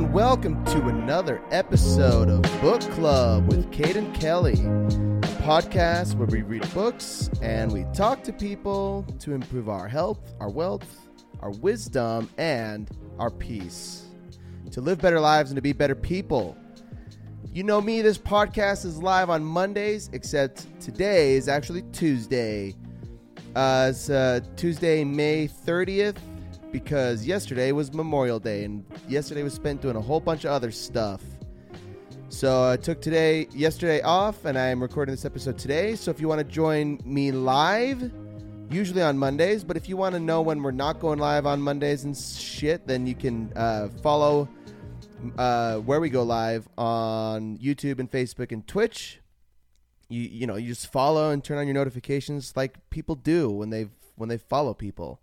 And welcome to another episode of Book Club with Caden Kelly, a podcast where we read books and we talk to people to improve our health, our wealth, our wisdom, and our peace. To live better lives and to be better people. You know me, this podcast is live on Mondays, except today is actually Tuesday. Uh, it's uh, Tuesday, May 30th, because yesterday was Memorial Day, and yesterday was spent doing a whole bunch of other stuff. So I took today, yesterday off, and I am recording this episode today. So if you want to join me live, usually on Mondays, but if you want to know when we're not going live on Mondays and shit, then you can uh, follow uh, where we go live on YouTube and Facebook and Twitch. You you know you just follow and turn on your notifications like people do when they when they follow people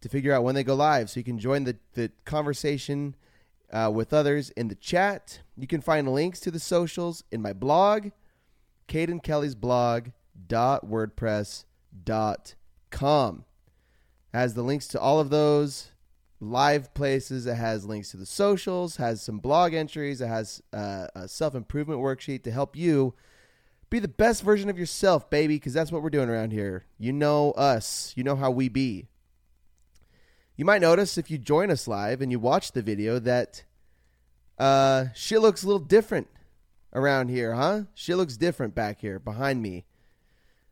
to figure out when they go live, so you can join the the conversation uh, with others in the chat. You can find links to the socials in my blog, Caden Kelly's blog dot wordpress dot com has the links to all of those live places. It has links to the socials, has some blog entries, it has uh, a self improvement worksheet to help you be the best version of yourself, baby, because that's what we're doing around here. You know us, you know how we be. You might notice if you join us live and you watch the video that uh, shit looks a little different around here, huh? Shit looks different back here behind me.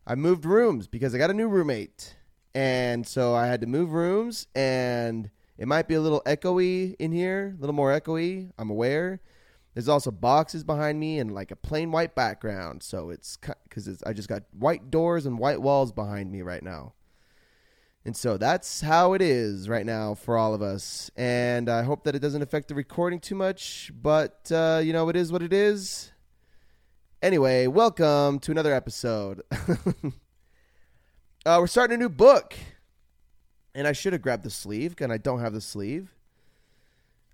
I moved rooms because I got a new roommate. And so I had to move rooms and it might be a little echoey in here, a little more echoey. I'm aware. There's also boxes behind me and like a plain white background. So it's because I just got white doors and white walls behind me right now. And so that's how it is right now for all of us. And I hope that it doesn't affect the recording too much, but uh, you know, it is what it is. Anyway, welcome to another episode. uh, we're starting a new book. And I should have grabbed the sleeve, and I don't have the sleeve.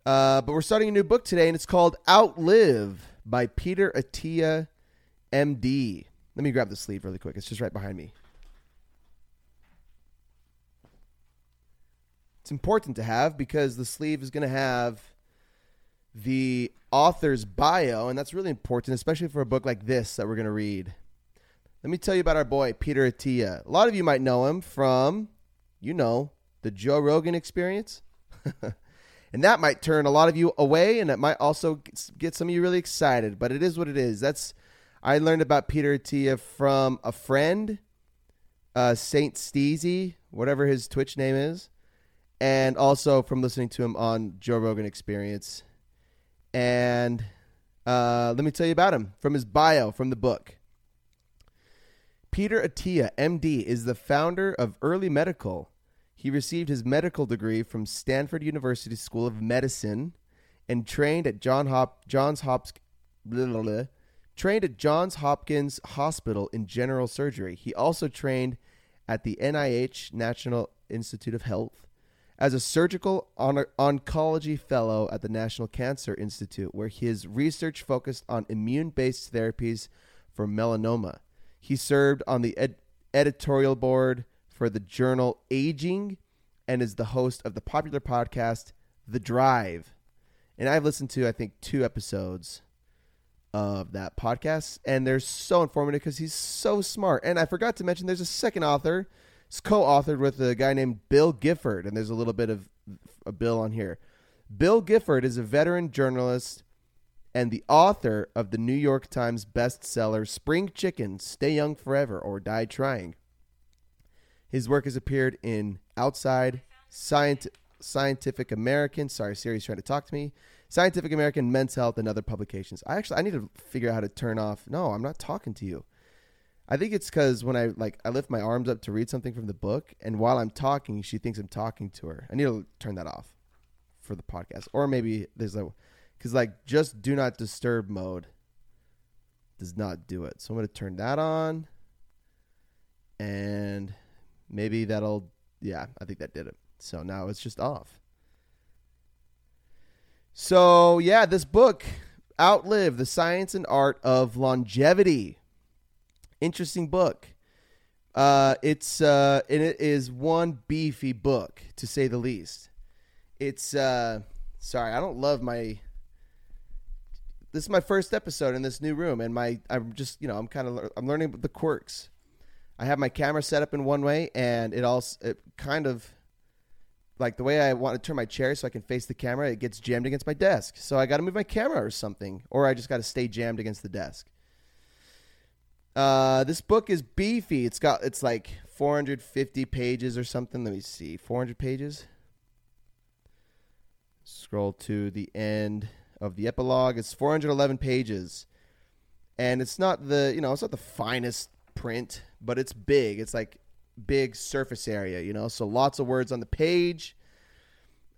Uh, but we're starting a new book today, and it's called Outlive by Peter Attia, MD. Let me grab the sleeve really quick. It's just right behind me. It's important to have because the sleeve is going to have the author's bio, and that's really important, especially for a book like this that we're going to read. Let me tell you about our boy, Peter Attia. A lot of you might know him from, you know, the Joe Rogan experience. and that might turn a lot of you away, and it might also get some of you really excited, but it is what it is. That's I learned about Peter Attia from a friend, uh, Saint Steezy, whatever his Twitch name is and also from listening to him on Joe Rogan Experience. And uh, let me tell you about him from his bio from the book. Peter Attia, MD, is the founder of Early Medical. He received his medical degree from Stanford University School of Medicine and trained at John Hop- Johns Hopkins trained at Johns Hopkins Hospital in general surgery. He also trained at the NIH National Institute of Health as a surgical on- oncology fellow at the National Cancer Institute, where his research focused on immune based therapies for melanoma. He served on the ed- editorial board for the journal Aging and is the host of the popular podcast The Drive. And I've listened to, I think, two episodes of that podcast, and they're so informative because he's so smart. And I forgot to mention there's a second author it's co-authored with a guy named Bill Gifford, and there's a little bit of a Bill on here. Bill Gifford is a veteran journalist and the author of the New York Times bestseller Spring Chicken: Stay Young Forever or Die Trying. His work has appeared in Outside, Scient- Scientific American. Sorry, Siri's trying to talk to me. Scientific American, Men's Health, and other publications. I actually I need to figure out how to turn off. No, I'm not talking to you. I think it's because when I like I lift my arms up to read something from the book, and while I'm talking, she thinks I'm talking to her. I need to turn that off for the podcast, or maybe there's a because like just do not disturb mode does not do it. So I'm gonna turn that on, and maybe that'll yeah, I think that did it. So now it's just off. So yeah, this book, Outlive the Science and Art of Longevity interesting book. Uh, it's uh, and it is one beefy book to say the least. It's uh, sorry, I don't love my this is my first episode in this new room, and my I'm just you know I'm kind of I'm learning the quirks. I have my camera set up in one way, and it all it kind of like the way I want to turn my chair so I can face the camera, it gets jammed against my desk. So I got to move my camera or something, or I just got to stay jammed against the desk. Uh, this book is beefy. It's got it's like 450 pages or something. Let me see, 400 pages. Scroll to the end of the epilogue. It's 411 pages, and it's not the you know it's not the finest print, but it's big. It's like big surface area, you know. So lots of words on the page.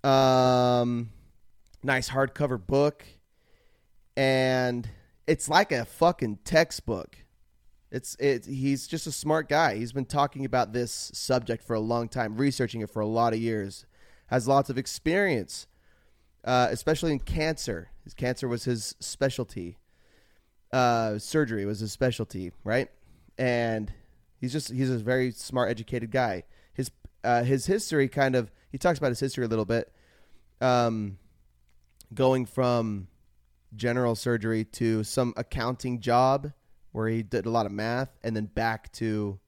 Um, nice hardcover book, and it's like a fucking textbook. It's it. He's just a smart guy. He's been talking about this subject for a long time, researching it for a lot of years. Has lots of experience, uh, especially in cancer. His cancer was his specialty. Uh, surgery was his specialty, right? And he's just he's a very smart, educated guy. His uh, his history kind of he talks about his history a little bit, um, going from general surgery to some accounting job where he did a lot of math, and then back to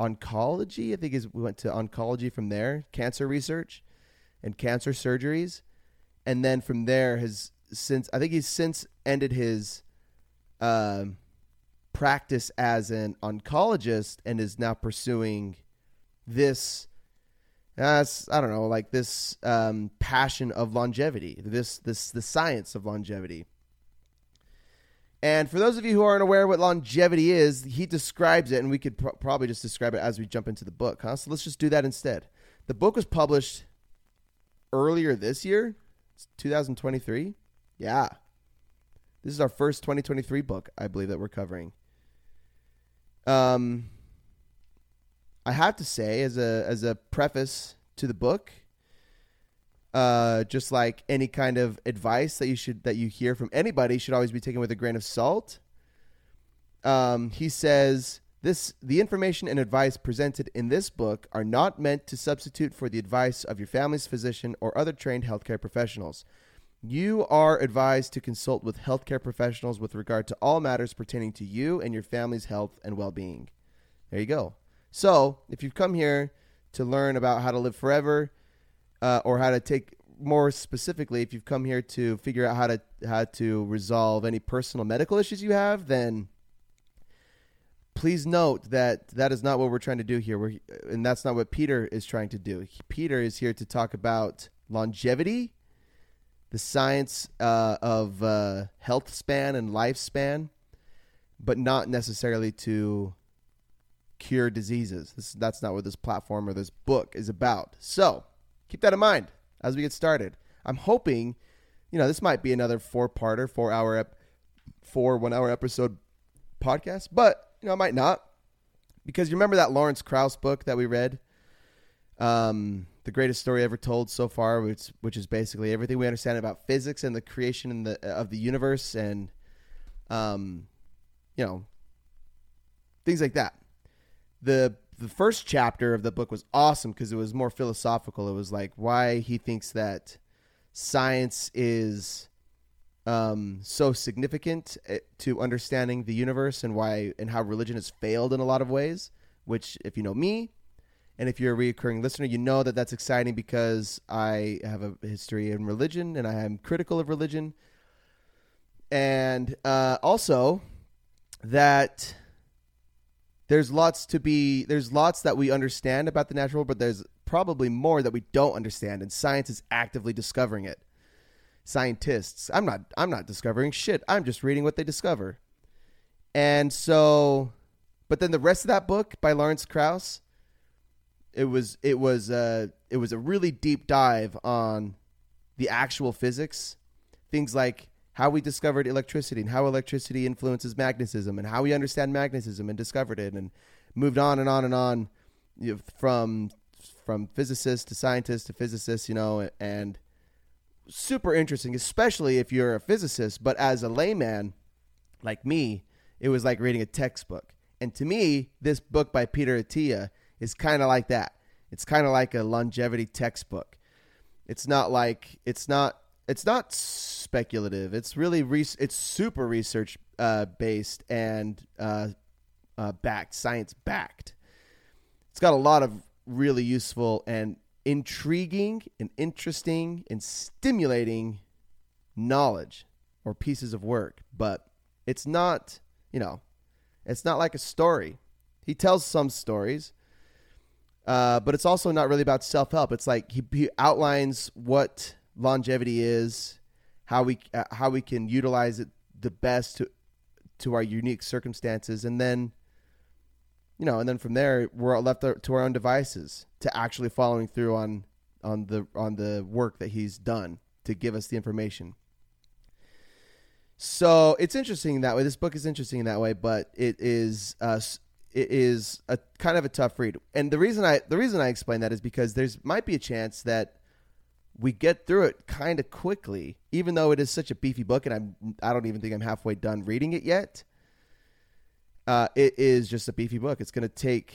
oncology. I think he went to oncology from there, cancer research and cancer surgeries, and then from there has since I think he's since ended his um, practice as an oncologist and is now pursuing this. Uh, I don't know, like this um, passion of longevity, this this the science of longevity. And for those of you who aren't aware what longevity is, he describes it, and we could pro- probably just describe it as we jump into the book, huh? So let's just do that instead. The book was published earlier this year, it's 2023. Yeah. This is our first 2023 book, I believe, that we're covering. Um, I have to say, as a as a preface to the book, uh, just like any kind of advice that you should that you hear from anybody should always be taken with a grain of salt. Um, he says this the information and advice presented in this book are not meant to substitute for the advice of your family's physician or other trained healthcare professionals. You are advised to consult with healthcare professionals with regard to all matters pertaining to you and your family's health and well being. There you go. So, if you've come here to learn about how to live forever, uh, or how to take more specifically, if you've come here to figure out how to how to resolve any personal medical issues you have, then please note that that is not what we're trying to do here. We're, and that's not what Peter is trying to do. Peter is here to talk about longevity the science uh, of uh, health span and lifespan, but not necessarily to cure diseases. This, that's not what this platform or this book is about. So keep that in mind as we get started. I'm hoping, you know, this might be another four-parter, four-hour, ep- four one-hour episode podcast, but you know, it might not because you remember that Lawrence Krauss book that we read. Um, the greatest story ever told so far, which which is basically everything we understand about physics and the creation the, of the universe, and um, you know, things like that. the The first chapter of the book was awesome because it was more philosophical. It was like why he thinks that science is um, so significant eh, to understanding the universe and why and how religion has failed in a lot of ways. Which, if you know me, and if you're a recurring listener, you know that that's exciting because I have a history in religion and I am critical of religion. And uh, also that there's lots to be, there's lots that we understand about the natural world, but there's probably more that we don't understand. And science is actively discovering it. Scientists, I'm not, I'm not discovering shit. I'm just reading what they discover. And so, but then the rest of that book by Lawrence Krauss, it was it was uh it was a really deep dive on the actual physics, things like how we discovered electricity and how electricity influences magnetism and how we understand magnetism and discovered it and moved on and on and on you know, from from physicists to scientists to physicists, you know, and super interesting, especially if you're a physicist. But as a layman like me, it was like reading a textbook. And to me, this book by Peter Attia is kind of like that. It's kind of like a longevity textbook. It's not like it's not it's not speculative. It's really re- it's super research uh, based and uh, uh, backed, science backed. It's got a lot of really useful and intriguing and interesting and stimulating knowledge or pieces of work, but it's not, you know, it's not like a story. He tells some stories, uh, but it's also not really about self help. It's like he, he outlines what longevity is, how we uh, how we can utilize it the best to to our unique circumstances, and then you know, and then from there we're left to our own devices to actually following through on on the on the work that he's done to give us the information. So it's interesting that way. This book is interesting in that way, but it is uh, it is a kind of a tough read. And the reason I the reason I explain that is because there's might be a chance that we get through it kind of quickly, even though it is such a beefy book, and I'm I don't even think I'm halfway done reading it yet. Uh, it is just a beefy book. It's going to take,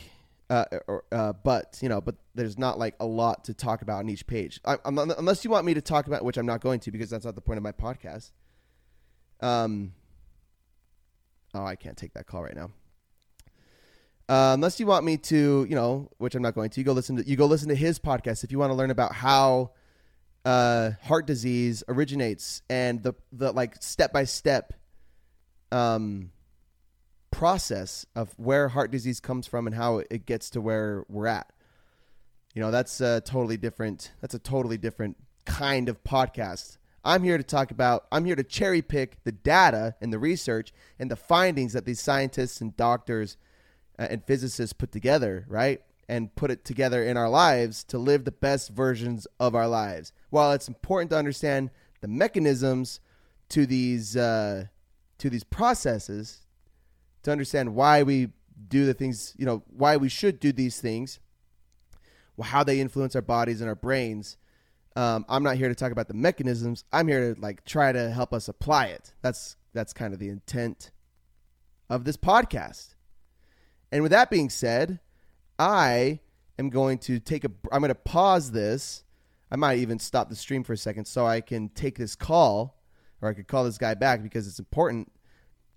uh, or, uh, but you know, but there's not like a lot to talk about on each page, I, unless you want me to talk about, which I'm not going to because that's not the point of my podcast. Um. Oh, I can't take that call right now. Uh, unless you want me to, you know, which I'm not going to. You go listen to you go listen to his podcast if you want to learn about how uh, heart disease originates and the the like step by step um process of where heart disease comes from and how it gets to where we're at. You know, that's a totally different that's a totally different kind of podcast. I'm here to talk about I'm here to cherry pick the data and the research and the findings that these scientists and doctors uh, and physicists put together, right? And put it together in our lives to live the best versions of our lives. While it's important to understand the mechanisms to these uh, to these processes, to understand why we do the things, you know, why we should do these things, how they influence our bodies and our brains. Um, I'm not here to talk about the mechanisms. I'm here to like try to help us apply it. That's that's kind of the intent of this podcast. And with that being said, I am going to take a I'm going to pause this. I might even stop the stream for a second so I can take this call or I could call this guy back because it's important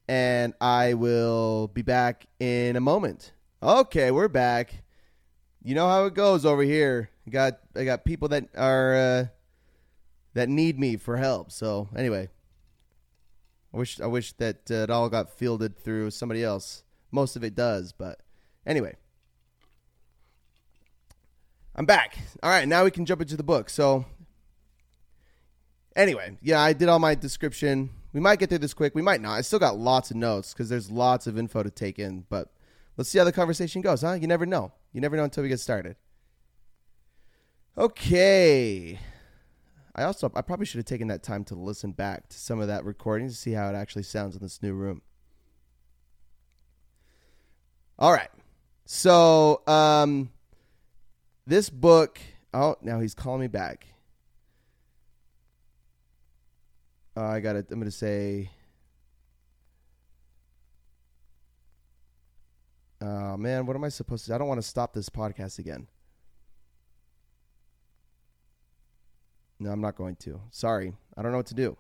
and I will be back in a moment. Okay, we're back. You know how it goes over here. I got I got people that are uh, that need me for help. So anyway, I wish I wish that uh, it all got fielded through somebody else. Most of it does, but anyway. I'm back. All right, now we can jump into the book. So, anyway, yeah, I did all my description. We might get through this quick. We might not. I still got lots of notes because there's lots of info to take in. But let's see how the conversation goes, huh? You never know. You never know until we get started. Okay. I also I probably should have taken that time to listen back to some of that recording to see how it actually sounds in this new room. All right. So, um, this book. Oh, now he's calling me back. Uh, I got it. I'm going to say. Oh man, what am I supposed to? I don't want to stop this podcast again. No, I'm not going to. Sorry, I don't know what to do.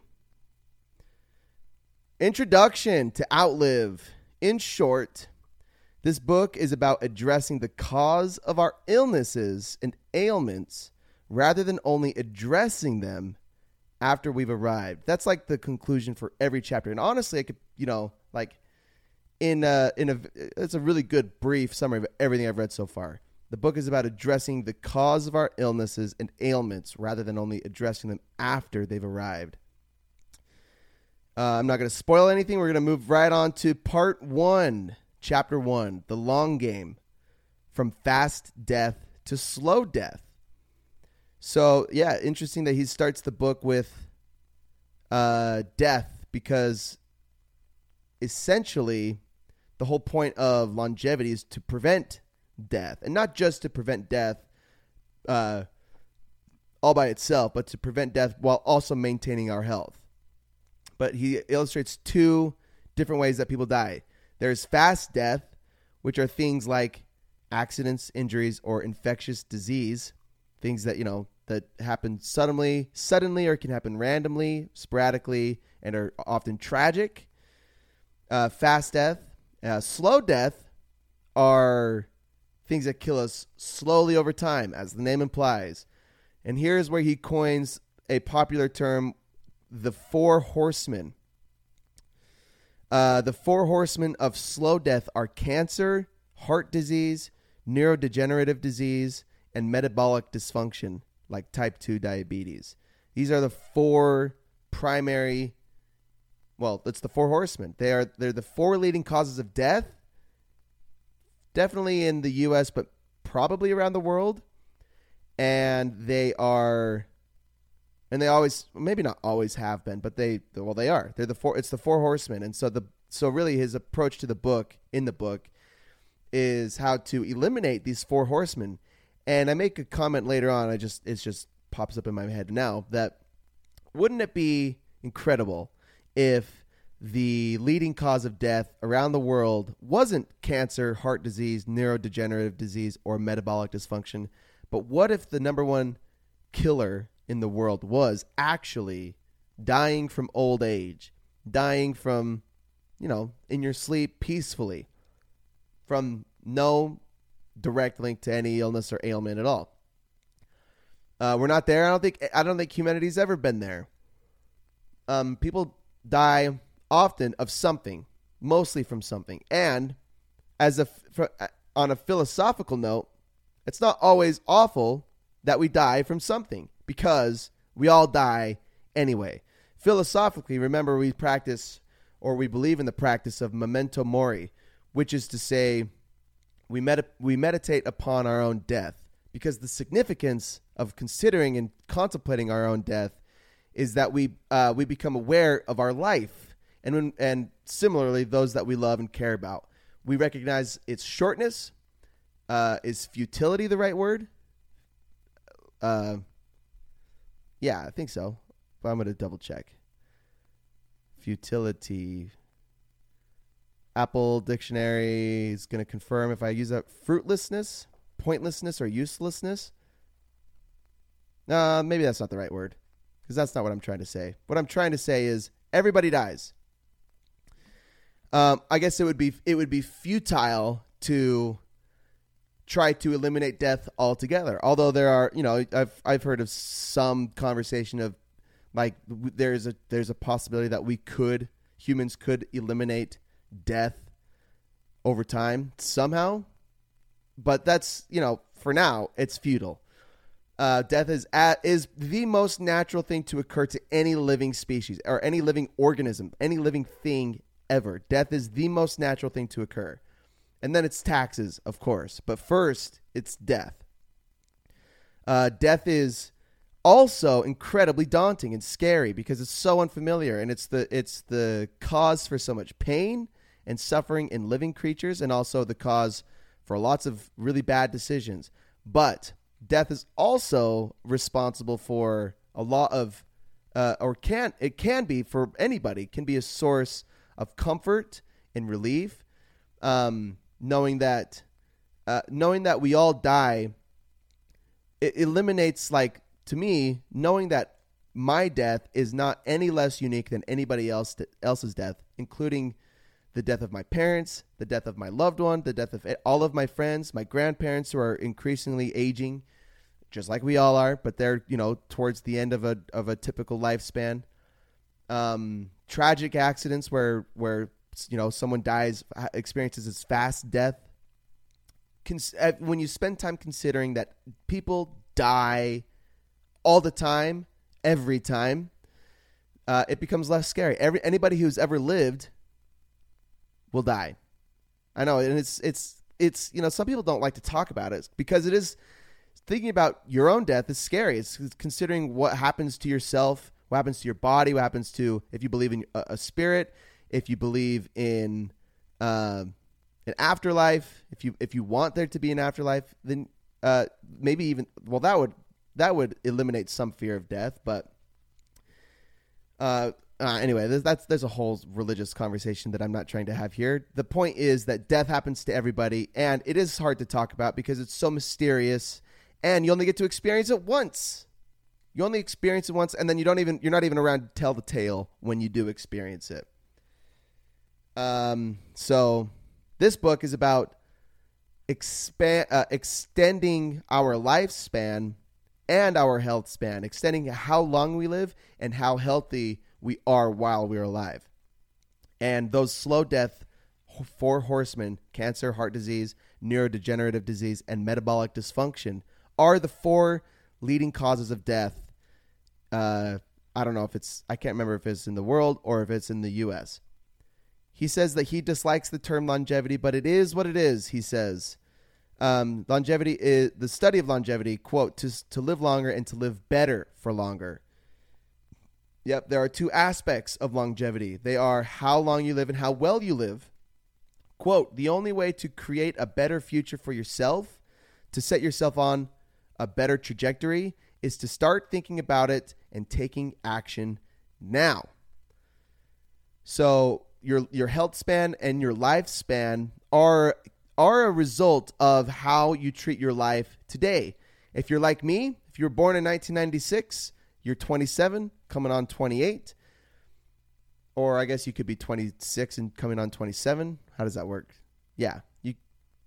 Introduction to Outlive. In short, this book is about addressing the cause of our illnesses and ailments rather than only addressing them after we've arrived. That's like the conclusion for every chapter. And honestly, I could, you know, like in a, in a it's a really good brief summary of everything I've read so far. The book is about addressing the cause of our illnesses and ailments rather than only addressing them after they've arrived. Uh, I'm not going to spoil anything. We're going to move right on to part one chapter one, the long game, from fast death to slow death. So yeah, interesting that he starts the book with uh, death because essentially the whole point of longevity is to prevent death, and not just to prevent death uh, all by itself, but to prevent death while also maintaining our health. But he illustrates two different ways that people die. There's fast death, which are things like accidents, injuries, or infectious disease, things that, you know, that happen suddenly, suddenly, or can happen randomly, sporadically, and are often tragic. Uh, fast death, uh, slow death are things that kill us slowly over time, as the name implies. And here's where he coins a popular term the four horsemen. Uh, the four horsemen of slow death are cancer, heart disease, neurodegenerative disease, and metabolic dysfunction, like type 2 diabetes. These are the four primary well, it's the four horsemen. They are they're the four leading causes of death. Definitely in the US, but probably around the world. And they are and they always maybe not always have been, but they well they are. They're the four it's the four horsemen. And so the so really his approach to the book in the book is how to eliminate these four horsemen. And I make a comment later on, I just it just pops up in my head now that wouldn't it be incredible if the leading cause of death around the world wasn't cancer, heart disease, neurodegenerative disease, or metabolic dysfunction, but what if the number one killer in the world was actually dying from old age, dying from, you know, in your sleep peacefully, from no direct link to any illness or ailment at all? Uh, we're not there. I don't think. I don't think humanity's ever been there. Um, people die often of something, mostly from something. And as a for, on a philosophical note, it's not always awful that we die from something because we all die anyway. Philosophically, remember we practice or we believe in the practice of memento mori, which is to say we med- we meditate upon our own death because the significance of considering and contemplating our own death is that we uh, we become aware of our life, and when, and similarly those that we love and care about. We recognize its shortness. Uh, is futility the right word? Uh, yeah, I think so. But I'm going to double check. Futility. Apple Dictionary is going to confirm if I use that fruitlessness, pointlessness, or uselessness. Uh, maybe that's not the right word because that's not what I'm trying to say. What I'm trying to say is everybody dies. Um, I guess it would be it would be futile to try to eliminate death altogether. Although there are, you know, I've I've heard of some conversation of like there's a there's a possibility that we could humans could eliminate death over time somehow. But that's, you know, for now it's futile. Uh, death is at, is the most natural thing to occur to any living species or any living organism, any living thing ever. Death is the most natural thing to occur. And then it's taxes, of course. But first, it's death. Uh, death is also incredibly daunting and scary because it's so unfamiliar and it's the it's the cause for so much pain and suffering in living creatures and also the cause for lots of really bad decisions. But death is also responsible for a lot of uh, or can it can be for anybody can be a source of comfort and relief um, knowing that uh, knowing that we all die it eliminates like to me knowing that my death is not any less unique than anybody else else's death including the death of my parents the death of my loved one the death of all of my friends my grandparents who are increasingly aging just like we all are, but they're you know towards the end of a of a typical lifespan. Um, tragic accidents where where you know someone dies experiences this fast death. Uh, when you spend time considering that people die all the time, every time, uh, it becomes less scary. Every anybody who's ever lived will die. I know, and it's it's it's you know some people don't like to talk about it because it is thinking about your own death is scary. It's considering what happens to yourself, what happens to your body, what happens to if you believe in a, a spirit, if you believe in uh, an afterlife, if you if you want there to be an afterlife, then uh, maybe even well that would that would eliminate some fear of death. But uh, uh, anyway, there's, that's there's a whole religious conversation that I'm not trying to have here. The point is that death happens to everybody, and it is hard to talk about because it's so mysterious and you only get to experience it once. You only experience it once, and then you don't even you're not even around to tell the tale when you do experience it. Um, so this book is about expand uh, extending our lifespan and our health span, extending how long we live and how healthy we are while we're alive. And those slow death four horsemen cancer, heart disease, neurodegenerative disease, and metabolic dysfunction are the four leading causes of death. Uh, I don't know if it's, I can't remember if it's in the world or if it's in the US. He says that he dislikes the term longevity, but it is what it is, he says. Um, longevity is the study of longevity, quote, to, to live longer and to live better for longer. Yep, there are two aspects of longevity. They are how long you live and how well you live. Quote, the only way to create a better future for yourself, to set yourself on a better trajectory, is to start thinking about it and taking action now. So your your health span and your lifespan are are a result of how you treat your life today. If you're like me, if you were born in 1996, you're 27, coming on 28 or I guess you could be 26 and coming on 27. How does that work? Yeah, you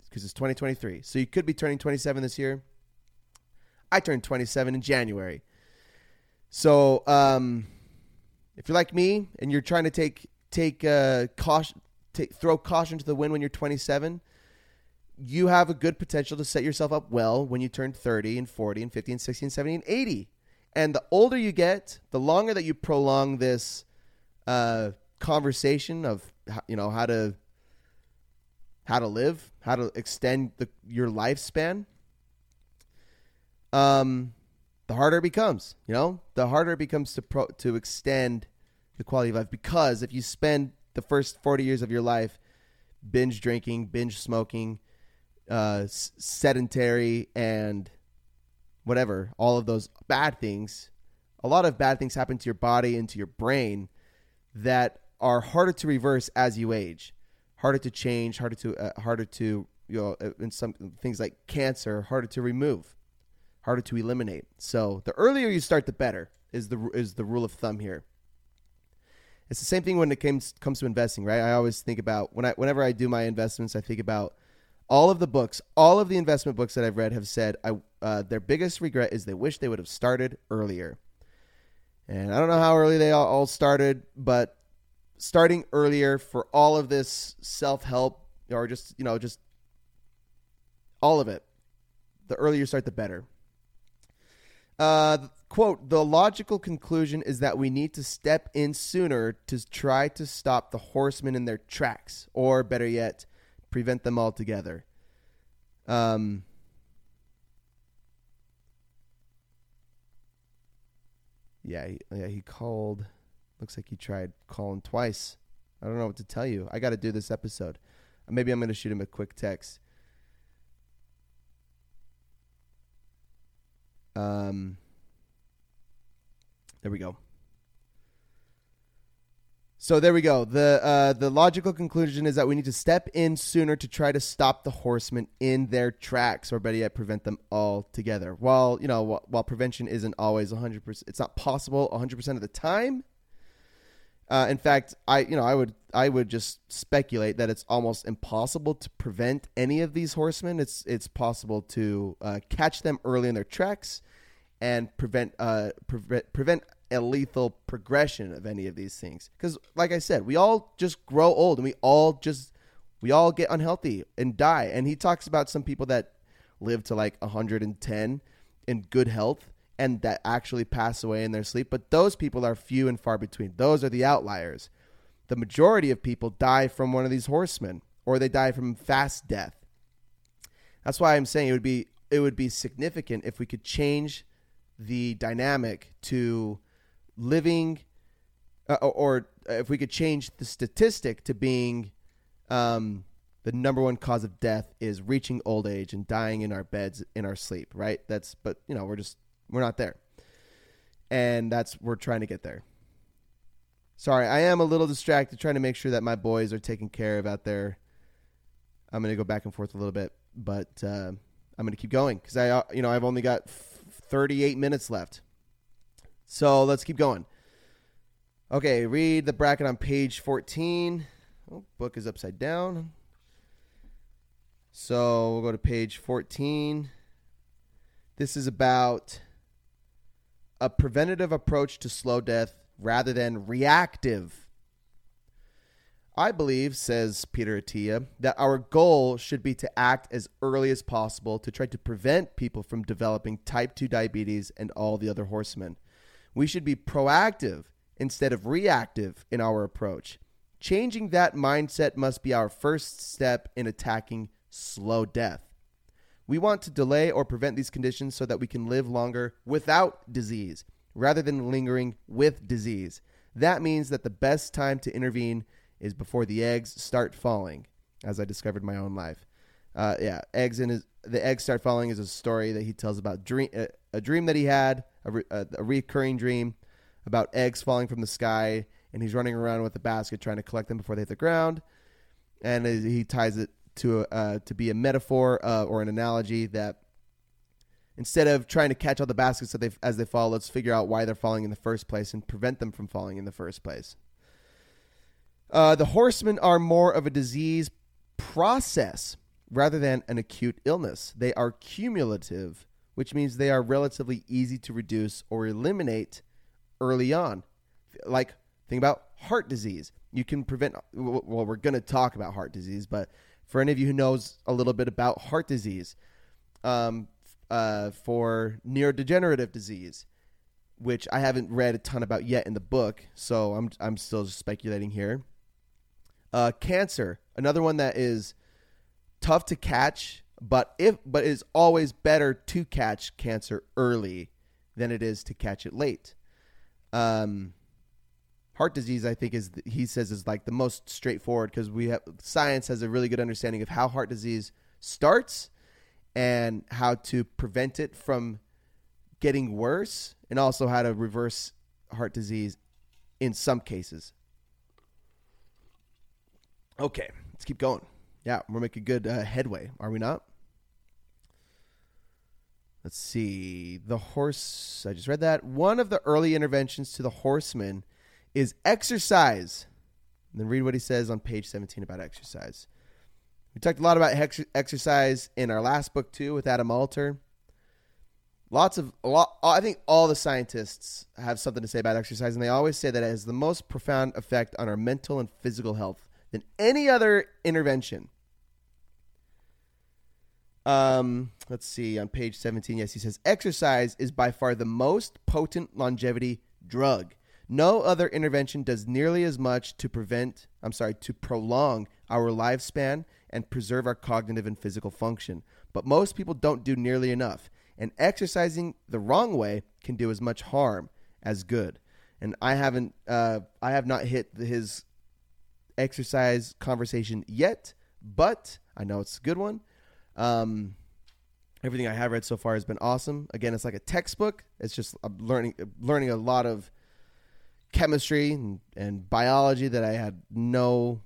because it's 2023. So you could be turning 27 this year. I turned 27 in January. So um, if you're like me and you're trying to take take uh, caution, take, throw caution to the wind when you're 27, you have a good potential to set yourself up well when you turn 30 and 40 and 50 and 60 and 70 and 80. And the older you get, the longer that you prolong this uh, conversation of you know how to how to live, how to extend the, your lifespan, um, the harder it becomes. You know, the harder it becomes to pro- to extend the quality of life because if you spend the first forty years of your life binge drinking, binge smoking, uh, sedentary, and whatever, all of those bad things, a lot of bad things happen to your body and to your brain that are harder to reverse as you age, harder to change, harder to uh, harder to you know uh, in some things like cancer, harder to remove, harder to eliminate. So the earlier you start, the better is the is the rule of thumb here. It's the same thing when it comes comes to investing, right? I always think about when I whenever I do my investments, I think about all of the books, all of the investment books that I've read have said I uh, their biggest regret is they wish they would have started earlier. And I don't know how early they all started, but starting earlier for all of this self help or just, you know, just all of it, the earlier you start, the better. Uh, quote, the logical conclusion is that we need to step in sooner to try to stop the horsemen in their tracks, or better yet, prevent them altogether. Um, Yeah, yeah, he called. Looks like he tried calling twice. I don't know what to tell you. I got to do this episode. Maybe I'm going to shoot him a quick text. Um, there we go. So there we go. The uh, the logical conclusion is that we need to step in sooner to try to stop the horsemen in their tracks, or better yet, prevent them altogether. While you know, while, while prevention isn't always 100, percent it's not possible 100 percent of the time. Uh, in fact, I you know I would I would just speculate that it's almost impossible to prevent any of these horsemen. It's it's possible to uh, catch them early in their tracks and prevent uh, prevent prevent a lethal progression of any of these things. Because, like I said, we all just grow old and we all just we all get unhealthy and die. And he talks about some people that live to like 110 in good health and that actually pass away in their sleep. But those people are few and far between. Those are the outliers. The majority of people die from one of these horsemen or they die from fast death. That's why I'm saying it would be it would be significant if we could change the dynamic to living, uh, or if we could change the statistic to being um, the number one cause of death is reaching old age and dying in our beds in our sleep, right? That's, but you know, we're just, we're not there. And that's, we're trying to get there. Sorry, I am a little distracted trying to make sure that my boys are taken care of out there. I'm going to go back and forth a little bit, but uh, I'm going to keep going because I, uh, you know, I've only got 38 minutes left. So let's keep going. Okay, read the bracket on page 14. Oh, book is upside down. So we'll go to page 14. This is about a preventative approach to slow death rather than reactive. I believe, says Peter Attia, that our goal should be to act as early as possible to try to prevent people from developing type 2 diabetes and all the other horsemen. We should be proactive instead of reactive in our approach. Changing that mindset must be our first step in attacking slow death. We want to delay or prevent these conditions so that we can live longer without disease rather than lingering with disease. That means that the best time to intervene is before the eggs start falling, as I discovered my own life. Uh, yeah, eggs in his the eggs start falling is a story that he tells about dream uh, a dream that he had a, a, a recurring dream about eggs falling from the sky, and he's running around with a basket trying to collect them before they hit the ground, and he ties it to uh, to be a metaphor uh, or an analogy that instead of trying to catch all the baskets that they, as they fall, let's figure out why they're falling in the first place and prevent them from falling in the first place. Uh, the horsemen are more of a disease process rather than an acute illness. They are cumulative, which means they are relatively easy to reduce or eliminate early on. Like, think about heart disease. You can prevent, well, we're going to talk about heart disease, but for any of you who knows a little bit about heart disease, um, uh, for neurodegenerative disease, which I haven't read a ton about yet in the book, so I'm I'm still speculating here. Uh, cancer, another one that is tough to catch, but if but is always better to catch cancer early than it is to catch it late. Um, heart disease, I think, is he says is like the most straightforward because we have science has a really good understanding of how heart disease starts and how to prevent it from getting worse, and also how to reverse heart disease in some cases. Okay, let's keep going. Yeah, we're making good uh, headway, are we not? Let's see. The horse, I just read that. One of the early interventions to the horseman is exercise. And then read what he says on page 17 about exercise. We talked a lot about ex- exercise in our last book too with Adam Alter. Lots of a lot. I think all the scientists have something to say about exercise, and they always say that it has the most profound effect on our mental and physical health than any other intervention. Um, let's see on page 17. Yes, he says exercise is by far the most potent longevity drug. No other intervention does nearly as much to prevent, I'm sorry, to prolong our lifespan and preserve our cognitive and physical function. But most people don't do nearly enough, and exercising the wrong way can do as much harm as good. And I haven't, uh, I have not hit his exercise conversation yet, but I know it's a good one. Um, everything I have read so far has been awesome. Again, it's like a textbook. It's just I'm learning learning a lot of chemistry and, and biology that I had no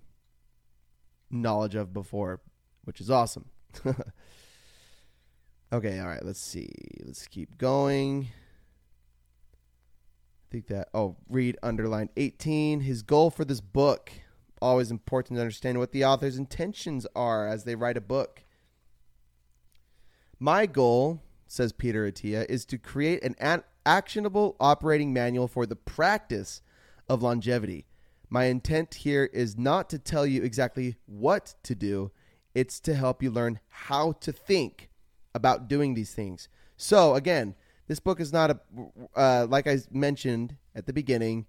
knowledge of before, which is awesome. okay, all right, let's see. Let's keep going. I think that, oh, read underline 18. His goal for this book. Always important to understand what the author's intentions are as they write a book. My goal, says Peter Attia, is to create an actionable operating manual for the practice of longevity. My intent here is not to tell you exactly what to do, it's to help you learn how to think about doing these things. So, again, this book is not a, uh, like I mentioned at the beginning,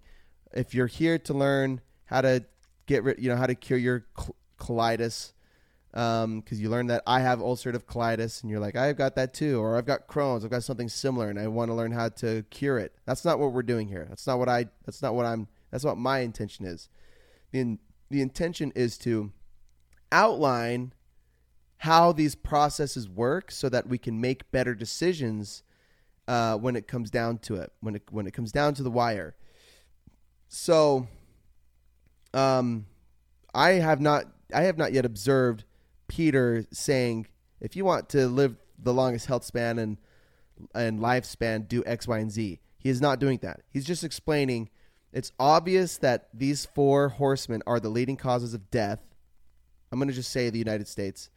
if you're here to learn how to get rid, you know, how to cure your colitis, because um, you learn that I have ulcerative colitis, and you're like, I've got that too, or I've got Crohn's, I've got something similar, and I want to learn how to cure it. That's not what we're doing here. That's not what I. That's not what I'm that's what my intention is. The, the intention is to outline how these processes work so that we can make better decisions uh, when it comes down to it, when it, when it comes down to the wire. So, um, I have not, I have not yet observed Peter saying, if you want to live the longest health span and and lifespan, do X, Y, and Z. He is not doing that. He's just explaining it's obvious that these four horsemen are the leading causes of death. I'm going to just say the United States.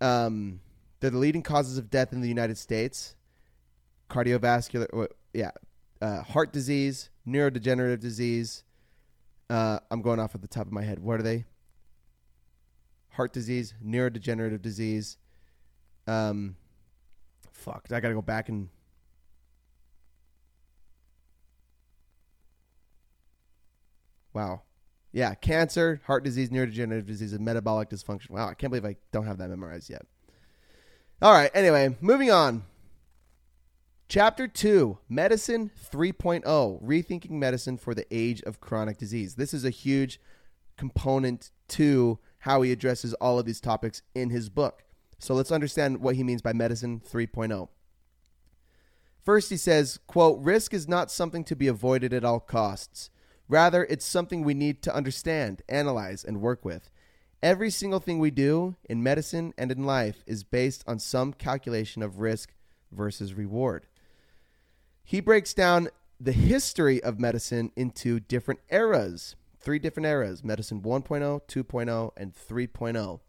Um, they're the leading causes of death in the United States. Cardiovascular, yeah, uh, heart disease, neurodegenerative disease. Uh, I'm going off at the top of my head. What are they? Heart disease, neurodegenerative disease. Um, fuck, I got to go back and Wow. Yeah, cancer, heart disease, neurodegenerative disease, and metabolic dysfunction. Wow, I can't believe I don't have that memorized yet. All right, anyway, moving on. Chapter 2 Medicine 3.0 Rethinking Medicine for the Age of Chronic Disease. This is a huge component to how he addresses all of these topics in his book. So let's understand what he means by Medicine 3.0. First, he says, quote, risk is not something to be avoided at all costs. Rather, it's something we need to understand, analyze, and work with. Every single thing we do in medicine and in life is based on some calculation of risk versus reward. He breaks down the history of medicine into different eras, three different eras medicine 1.0, 2.0, and 3.0.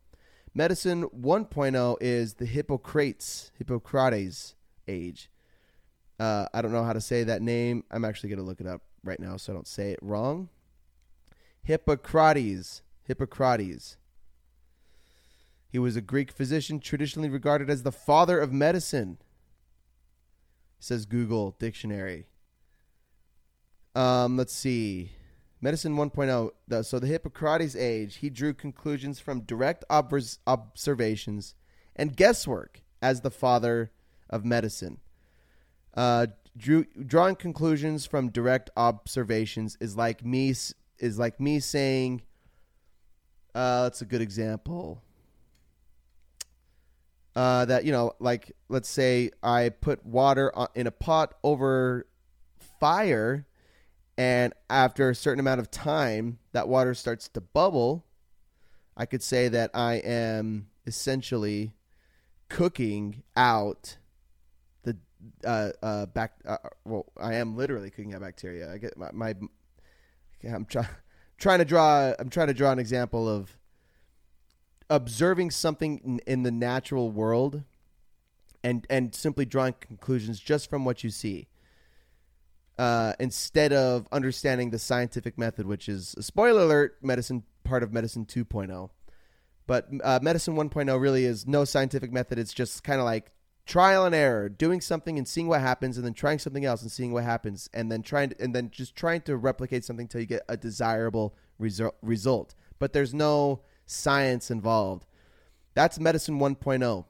Medicine 1.0 is the Hippocrates, Hippocrates age. Uh, I don't know how to say that name. I'm actually going to look it up right now so I don't say it wrong. Hippocrates. Hippocrates. He was a Greek physician traditionally regarded as the father of medicine. Says Google Dictionary. Um, let's see. Medicine 1.0. So the Hippocrates age, he drew conclusions from direct observations and guesswork as the father of medicine. Uh, drew, drawing conclusions from direct observations is like me is like me saying uh, that's a good example uh, that you know like let's say i put water in a pot over fire and after a certain amount of time that water starts to bubble i could say that i am essentially cooking out the uh, uh, back. Uh, well, I am literally cooking out bacteria. I get my. my I'm trying trying to draw. I'm trying to draw an example of observing something in, in the natural world, and and simply drawing conclusions just from what you see. Uh, instead of understanding the scientific method, which is spoiler alert, medicine part of medicine 2.0. But uh, medicine 1.0 really is no scientific method. It's just kind of like trial and error, doing something and seeing what happens, and then trying something else and seeing what happens, and then trying to, and then just trying to replicate something until you get a desirable resu- result. But there's no science involved. That's medicine 1.0.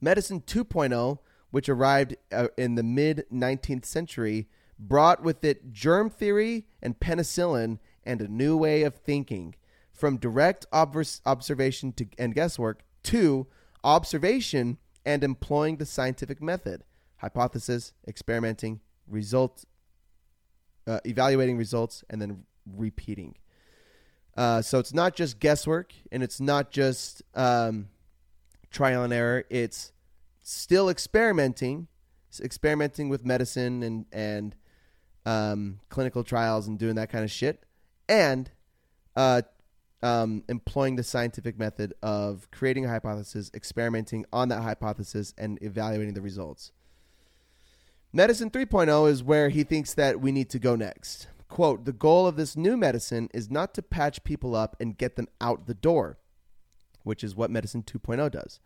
Medicine 2.0, which arrived uh, in the mid 19th century, brought with it germ theory and penicillin and a new way of thinking. From direct observation to, and guesswork to observation and employing the scientific method hypothesis, experimenting, result, uh, evaluating results, and then repeating. Uh, so it's not just guesswork and it's not just um, trial and error. It's still experimenting, experimenting with medicine and and um, clinical trials and doing that kind of shit, and uh, um, employing the scientific method of creating a hypothesis, experimenting on that hypothesis, and evaluating the results. Medicine 3.0 is where he thinks that we need to go next. Quote The goal of this new medicine is not to patch people up and get them out the door, which is what Medicine 2.0 does.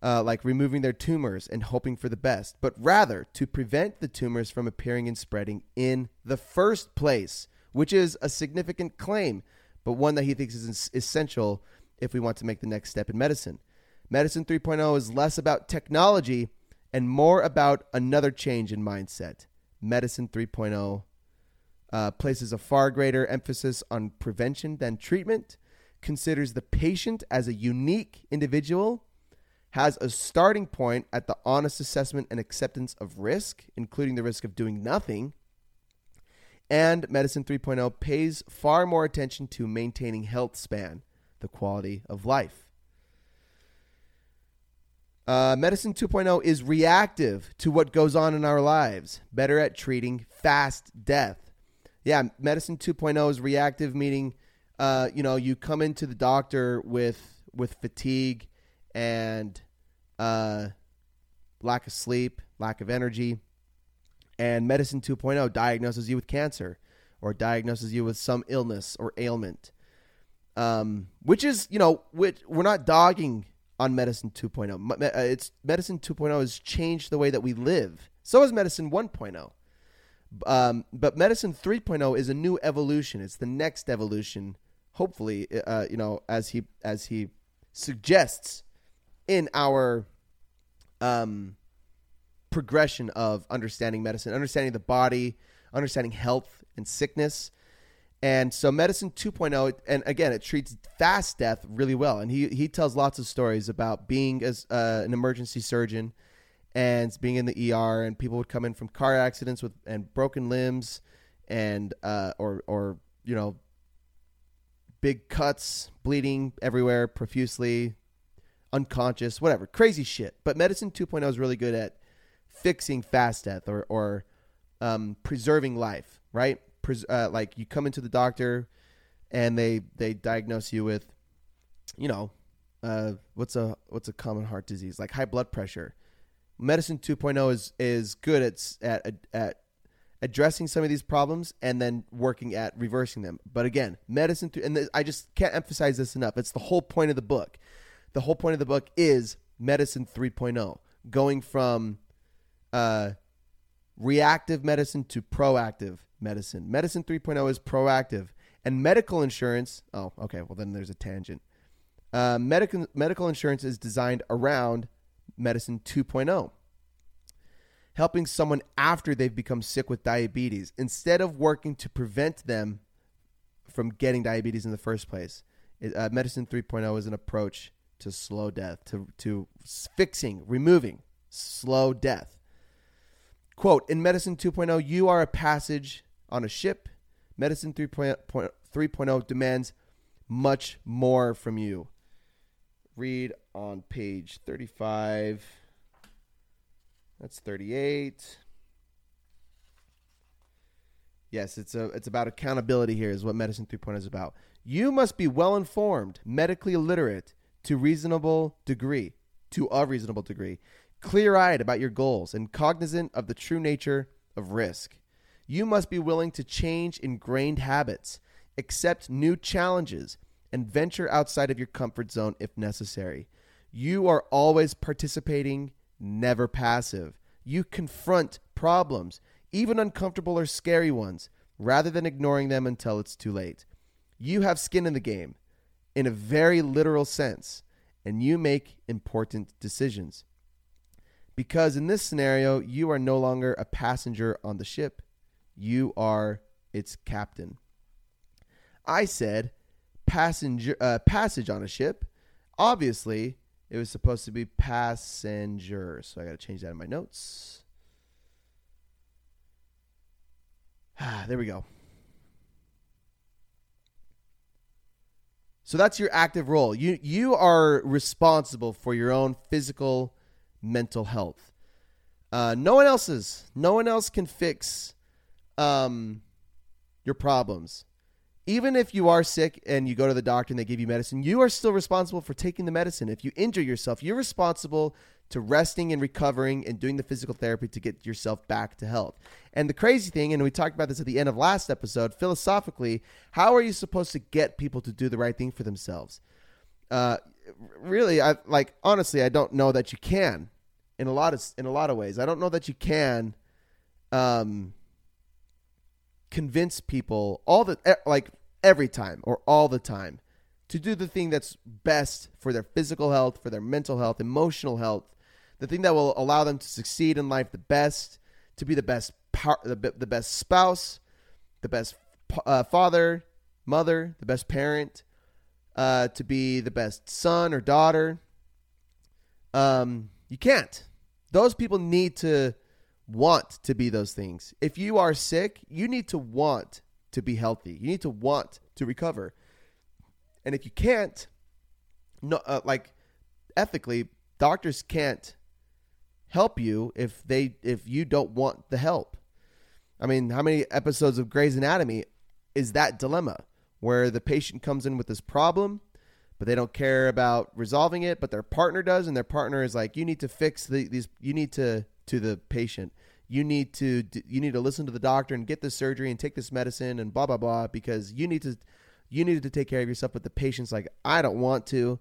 Uh, like removing their tumors and hoping for the best, but rather to prevent the tumors from appearing and spreading in the first place, which is a significant claim but one that he thinks is essential if we want to make the next step in medicine. Medicine 3.0 is less about technology and more about another change in mindset. Medicine 3.0 uh, places a far greater emphasis on prevention than treatment, considers the patient as a unique individual, has a starting point at the honest assessment and acceptance of risk, including the risk of doing nothing, and Medicine 3.0 pays far more attention to maintaining health span, the quality of life. Uh, medicine 2.0 is reactive to what goes on in our lives, better at treating fast death. Yeah, medicine 2.0 is reactive, meaning, uh, you know, you come into the doctor with with fatigue and uh, lack of sleep, lack of energy, and medicine 2.0 diagnoses you with cancer or diagnoses you with some illness or ailment. Um, which is, you know, which we're not dogging on medicine 2.0. Uh, it's medicine 2.0 has changed the way that we live. So has medicine 1.0. Um, but medicine 3.0 is a new evolution. It's the next evolution. Hopefully, uh, you know, as he as he suggests in our um, progression of understanding medicine, understanding the body, understanding health and sickness. And so medicine 2.0 and again it treats fast death really well and he he tells lots of stories about being as uh, an emergency surgeon and being in the ER and people would come in from car accidents with and broken limbs and uh, or or you know big cuts, bleeding everywhere profusely, unconscious, whatever, crazy shit. But medicine 2.0 is really good at fixing fast death or or um, preserving life, right? Pres- uh, like you come into the doctor and they they diagnose you with, you know, uh, what's a what's a common heart disease like high blood pressure. Medicine 2.0 is is good at at at addressing some of these problems and then working at reversing them. But again, medicine th- and th- I just can't emphasize this enough. It's the whole point of the book. The whole point of the book is medicine 3.0, going from uh, reactive medicine to proactive medicine. Medicine 3.0 is proactive, and medical insurance. Oh, okay. Well, then there's a tangent. Uh, medical medical insurance is designed around medicine 2.0, helping someone after they've become sick with diabetes instead of working to prevent them from getting diabetes in the first place. Uh, medicine 3.0 is an approach to slow death, to to fixing, removing slow death. Quote, in Medicine 2.0, you are a passage on a ship. Medicine 3.0 demands much more from you. Read on page 35. That's 38. Yes, it's a it's about accountability here is what medicine 3.0 is about. You must be well informed, medically literate to reasonable degree, to a reasonable degree clear eyed about your goals, and cognizant of the true nature of risk. You must be willing to change ingrained habits, accept new challenges, and venture outside of your comfort zone if necessary. You are always participating, never passive. You confront problems, even uncomfortable or scary ones, rather than ignoring them until it's too late. You have skin in the game, in a very literal sense, and you make important decisions. Because in this scenario, you are no longer a passenger on the ship, you are its captain. I said passenger uh, passage on a ship. Obviously, it was supposed to be passenger. So I got to change that in my notes. Ah, there we go. So that's your active role. You you are responsible for your own physical mental health. Uh, no one else's. No one else can fix um, your problems. Even if you are sick and you go to the doctor and they give you medicine, you are still responsible for taking the medicine. If you injure yourself, you're responsible to resting and recovering and doing the physical therapy to get yourself back to health. And the crazy thing, and we talked about this at the end of last episode, philosophically, how are you supposed to get people to do the right thing for themselves? Uh, really, I like honestly, I don't know that you can in a lot of in a lot of ways. I don't know that you can um, convince people all the like every time or all the time to do the thing that's best for their physical health, for their mental health, emotional health, the thing that will allow them to succeed in life the best, to be the best par- the, the best spouse, the best uh, father, mother, the best parent, uh, to be the best son or daughter. Um, you can't. Those people need to want to be those things. If you are sick, you need to want to be healthy. You need to want to recover. And if you can't, no, uh, like ethically, doctors can't help you if they if you don't want the help. I mean, how many episodes of Grey's Anatomy is that dilemma where the patient comes in with this problem, but they don't care about resolving it, but their partner does, and their partner is like, "You need to fix the, these. You need to to the patient. You need to you need to listen to the doctor and get this surgery and take this medicine and blah blah blah because you need to you need to take care of yourself." But the patient's like, "I don't want to.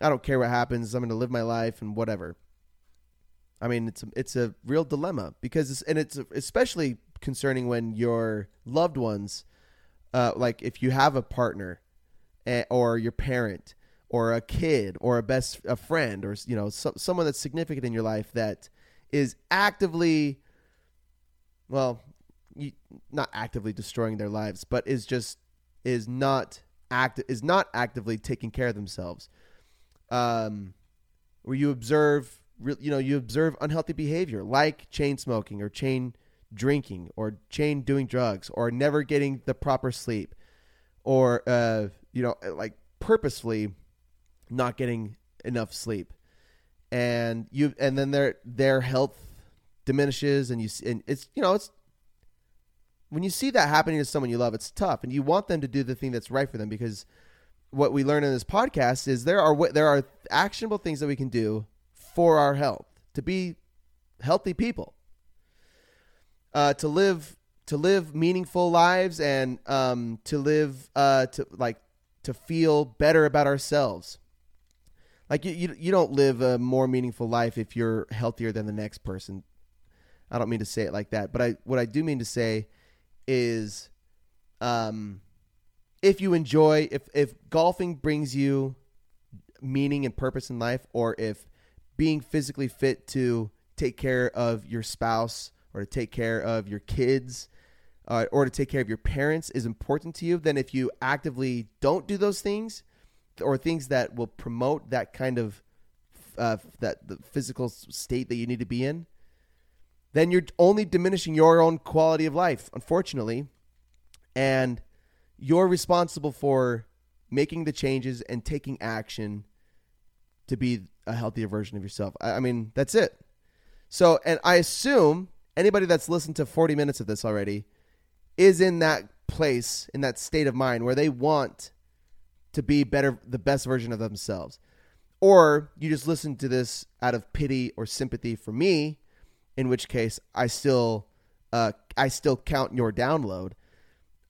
I don't care what happens. I'm going to live my life and whatever." I mean, it's a, it's a real dilemma because it's, and it's especially concerning when your loved ones, uh, like if you have a partner, eh, or your parent, or a kid, or a best a friend, or you know so, someone that's significant in your life that is actively, well, you, not actively destroying their lives, but is just is not act is not actively taking care of themselves. Um, where you observe you know you observe unhealthy behavior like chain smoking or chain drinking or chain doing drugs or never getting the proper sleep or uh, you know like purposefully not getting enough sleep and you and then their their health diminishes and you and it's you know it's when you see that happening to someone you love it's tough and you want them to do the thing that's right for them because what we learn in this podcast is there are there are actionable things that we can do for our health, to be healthy people, uh, to live to live meaningful lives, and um, to live uh, to like to feel better about ourselves. Like you, you, you don't live a more meaningful life if you're healthier than the next person. I don't mean to say it like that, but I what I do mean to say is, um, if you enjoy if if golfing brings you meaning and purpose in life, or if being physically fit to take care of your spouse or to take care of your kids uh, or to take care of your parents is important to you, then if you actively don't do those things or things that will promote that kind of uh, that the physical state that you need to be in, then you're only diminishing your own quality of life, unfortunately. And you're responsible for making the changes and taking action to be a healthier version of yourself. I, I mean, that's it. So, and I assume anybody that's listened to 40 minutes of this already is in that place, in that state of mind where they want to be better, the best version of themselves. Or you just listen to this out of pity or sympathy for me, in which case I still, uh, I still count your download.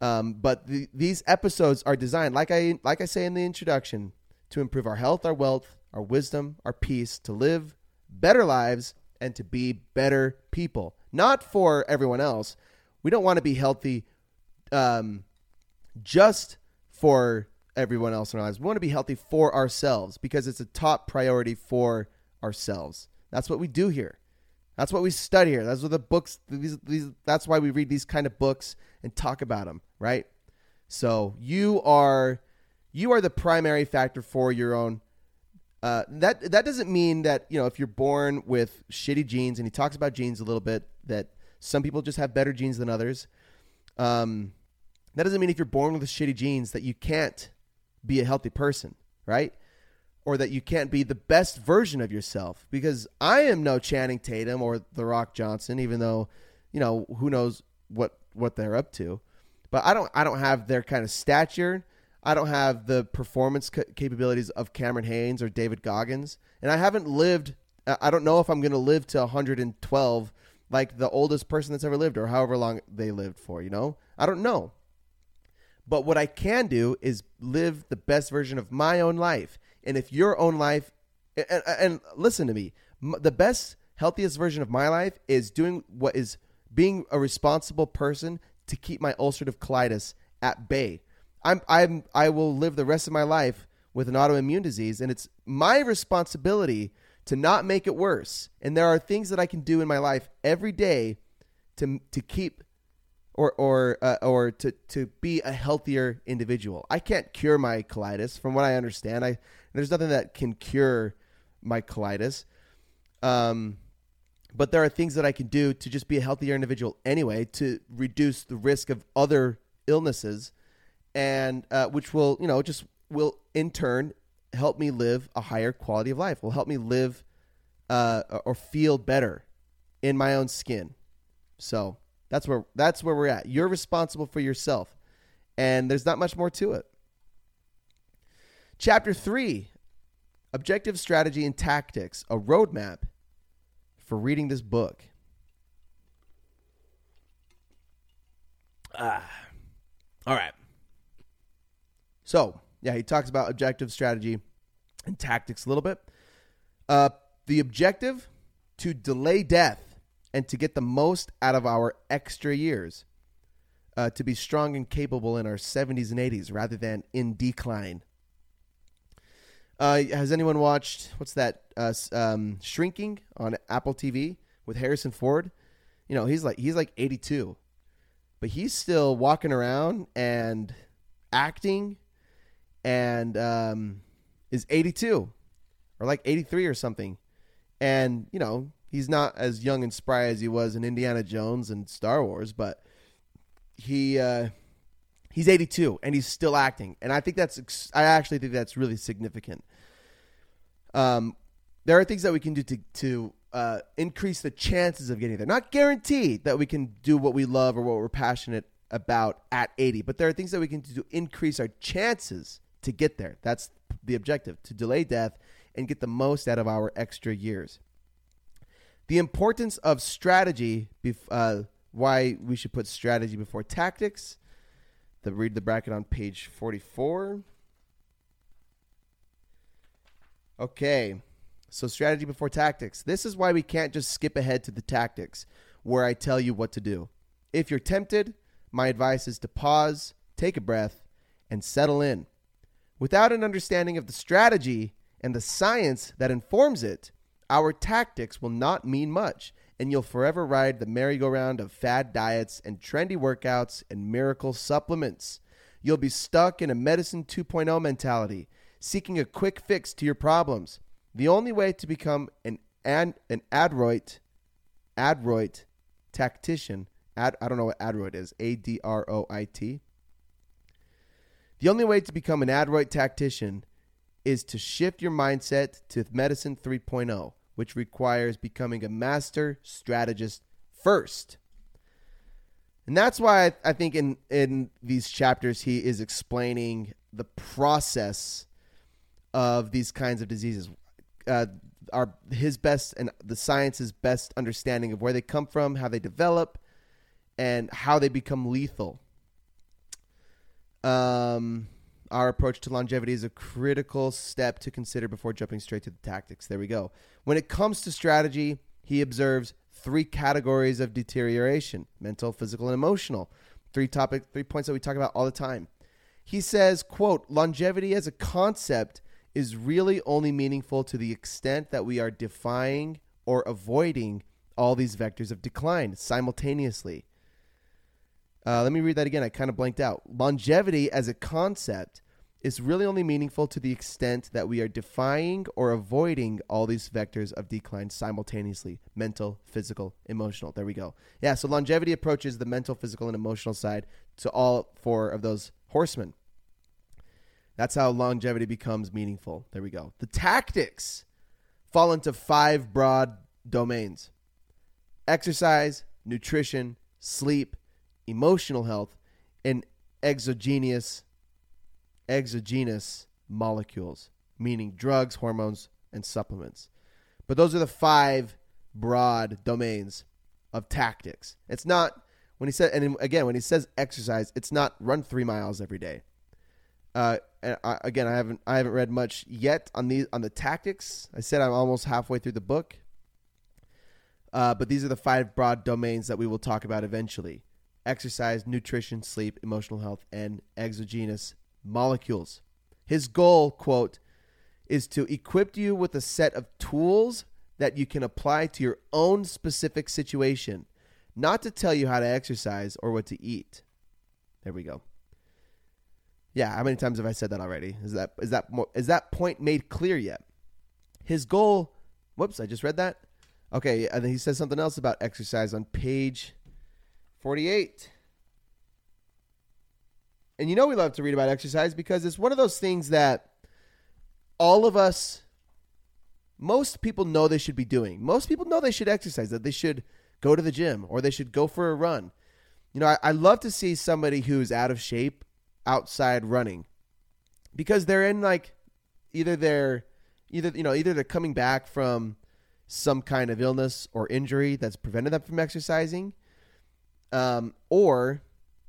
Um, but the, these episodes are designed, like I like I say in the introduction, to improve our health, our wealth, our wisdom, our peace, to live better lives and to be better people. Not for everyone else. We don't want to be healthy um, just for everyone else in our lives. We want to be healthy for ourselves because it's a top priority for ourselves. That's what we do here. That's what we study here. That's what the books. These, these, that's why we read these kind of books and talk about them, right? So you are you are the primary factor for your own uh, that that doesn't mean that you know if you're born with shitty genes, and he talks about genes a little bit that some people just have better genes than others. Um, that doesn't mean if you're born with shitty genes that you can't be a healthy person, right? Or that you can't be the best version of yourself. Because I am no Channing Tatum or The Rock Johnson, even though you know who knows what what they're up to. But I don't I don't have their kind of stature I don't have the performance capabilities of Cameron Hanes or David Goggins, and I haven't lived. I don't know if I'm going to live to 112 like the oldest person that's ever lived or however long they lived for. You know, I don't know. But what I can do is live the best version of my own life. And if your own life, and, and listen to me, the best, healthiest version of my life is doing what is being a responsible person to keep my ulcerative colitis at bay I'm I'm I will live the rest of my life with an autoimmune disease and it's my responsibility to not make it worse. And there are things that I can do in my life every day to to keep or or uh, or to to be a healthier individual. I can't cure my colitis from what I understand. I there's nothing that can cure my colitis. Um but there are things that I can do to just be a healthier individual anyway to reduce the risk of other illnesses and uh, which will you know just will in turn help me live a higher quality of life will help me live uh, or feel better in my own skin. So that's where that's where we're at. You're responsible for yourself, and there's not much more to it. Chapter three: Objective Strategy and Tactics, a roadmap for reading this book. Ah, all right. So yeah, he talks about objective strategy and tactics a little bit. Uh, the objective to delay death and to get the most out of our extra years, uh, to be strong and capable in our 70s and 80s rather than in decline. Uh, has anyone watched what's that? Uh, um, Shrinking on Apple TV with Harrison Ford. You know he's like he's like 82, but he's still walking around and acting, and um, is 82 or like 83 or something. And you know he's not as young and spry as he was in Indiana Jones and Star Wars, but he uh, he's 82 and he's still acting, and I think that's I actually think that's really significant. Um, there are things that we can do to to uh, increase the chances of getting there. Not guaranteed that we can do what we love or what we're passionate about at 80, but there are things that we can do to increase our chances to get there. That's the objective to delay death and get the most out of our extra years. The importance of strategy, uh, why we should put strategy before tactics. The read the bracket on page 44. Okay. So strategy before tactics. This is why we can't just skip ahead to the tactics where I tell you what to do. If you're tempted, my advice is to pause, take a breath, and settle in. Without an understanding of the strategy and the science that informs it, our tactics will not mean much, and you'll forever ride the merry-go-round of fad diets and trendy workouts and miracle supplements. You'll be stuck in a medicine 2.0 mentality, seeking a quick fix to your problems. The only way to become an an, an adroit adroit tactician, ad, I don't know what adroit is, A D R O I T. The only way to become an adroit tactician is to shift your mindset to medicine 3.0 which requires becoming a master strategist first. And that's why I, I think in, in these chapters, he is explaining the process of these kinds of diseases. Uh, our his best and the science's best understanding of where they come from, how they develop, and how they become lethal. Um, our approach to longevity is a critical step to consider before jumping straight to the tactics. There we go. When it comes to strategy, he observes three categories of deterioration mental, physical, and emotional. Three topic, three points that we talk about all the time. He says, quote, longevity as a concept is really only meaningful to the extent that we are defying or avoiding all these vectors of decline simultaneously. Uh, let me read that again. I kind of blanked out. Longevity as a concept is really only meaningful to the extent that we are defying or avoiding all these vectors of decline simultaneously mental, physical, emotional. There we go. Yeah, so longevity approaches the mental, physical, and emotional side to all four of those horsemen. That's how longevity becomes meaningful. There we go. The tactics fall into five broad domains exercise, nutrition, sleep, emotional health, and exogenous exogenous molecules, meaning drugs, hormones, and supplements. But those are the five broad domains of tactics. It's not when he said, and again, when he says exercise, it's not run three miles every day. Uh, and I, again, I haven't I haven't read much yet on the on the tactics. I said I'm almost halfway through the book, uh, but these are the five broad domains that we will talk about eventually exercise, nutrition, sleep, emotional health, and exogenous molecules. His goal, quote, is to equip you with a set of tools that you can apply to your own specific situation, not to tell you how to exercise or what to eat. There we go. Yeah, how many times have I said that already? Is that is that is that point made clear yet? His goal. Whoops, I just read that. Okay, and then he says something else about exercise on page 48. And you know we love to read about exercise because it's one of those things that all of us most people know they should be doing. Most people know they should exercise, that they should go to the gym or they should go for a run. You know, I, I love to see somebody who's out of shape outside running because they're in like either they're either you know either they're coming back from some kind of illness or injury that's prevented them from exercising um, or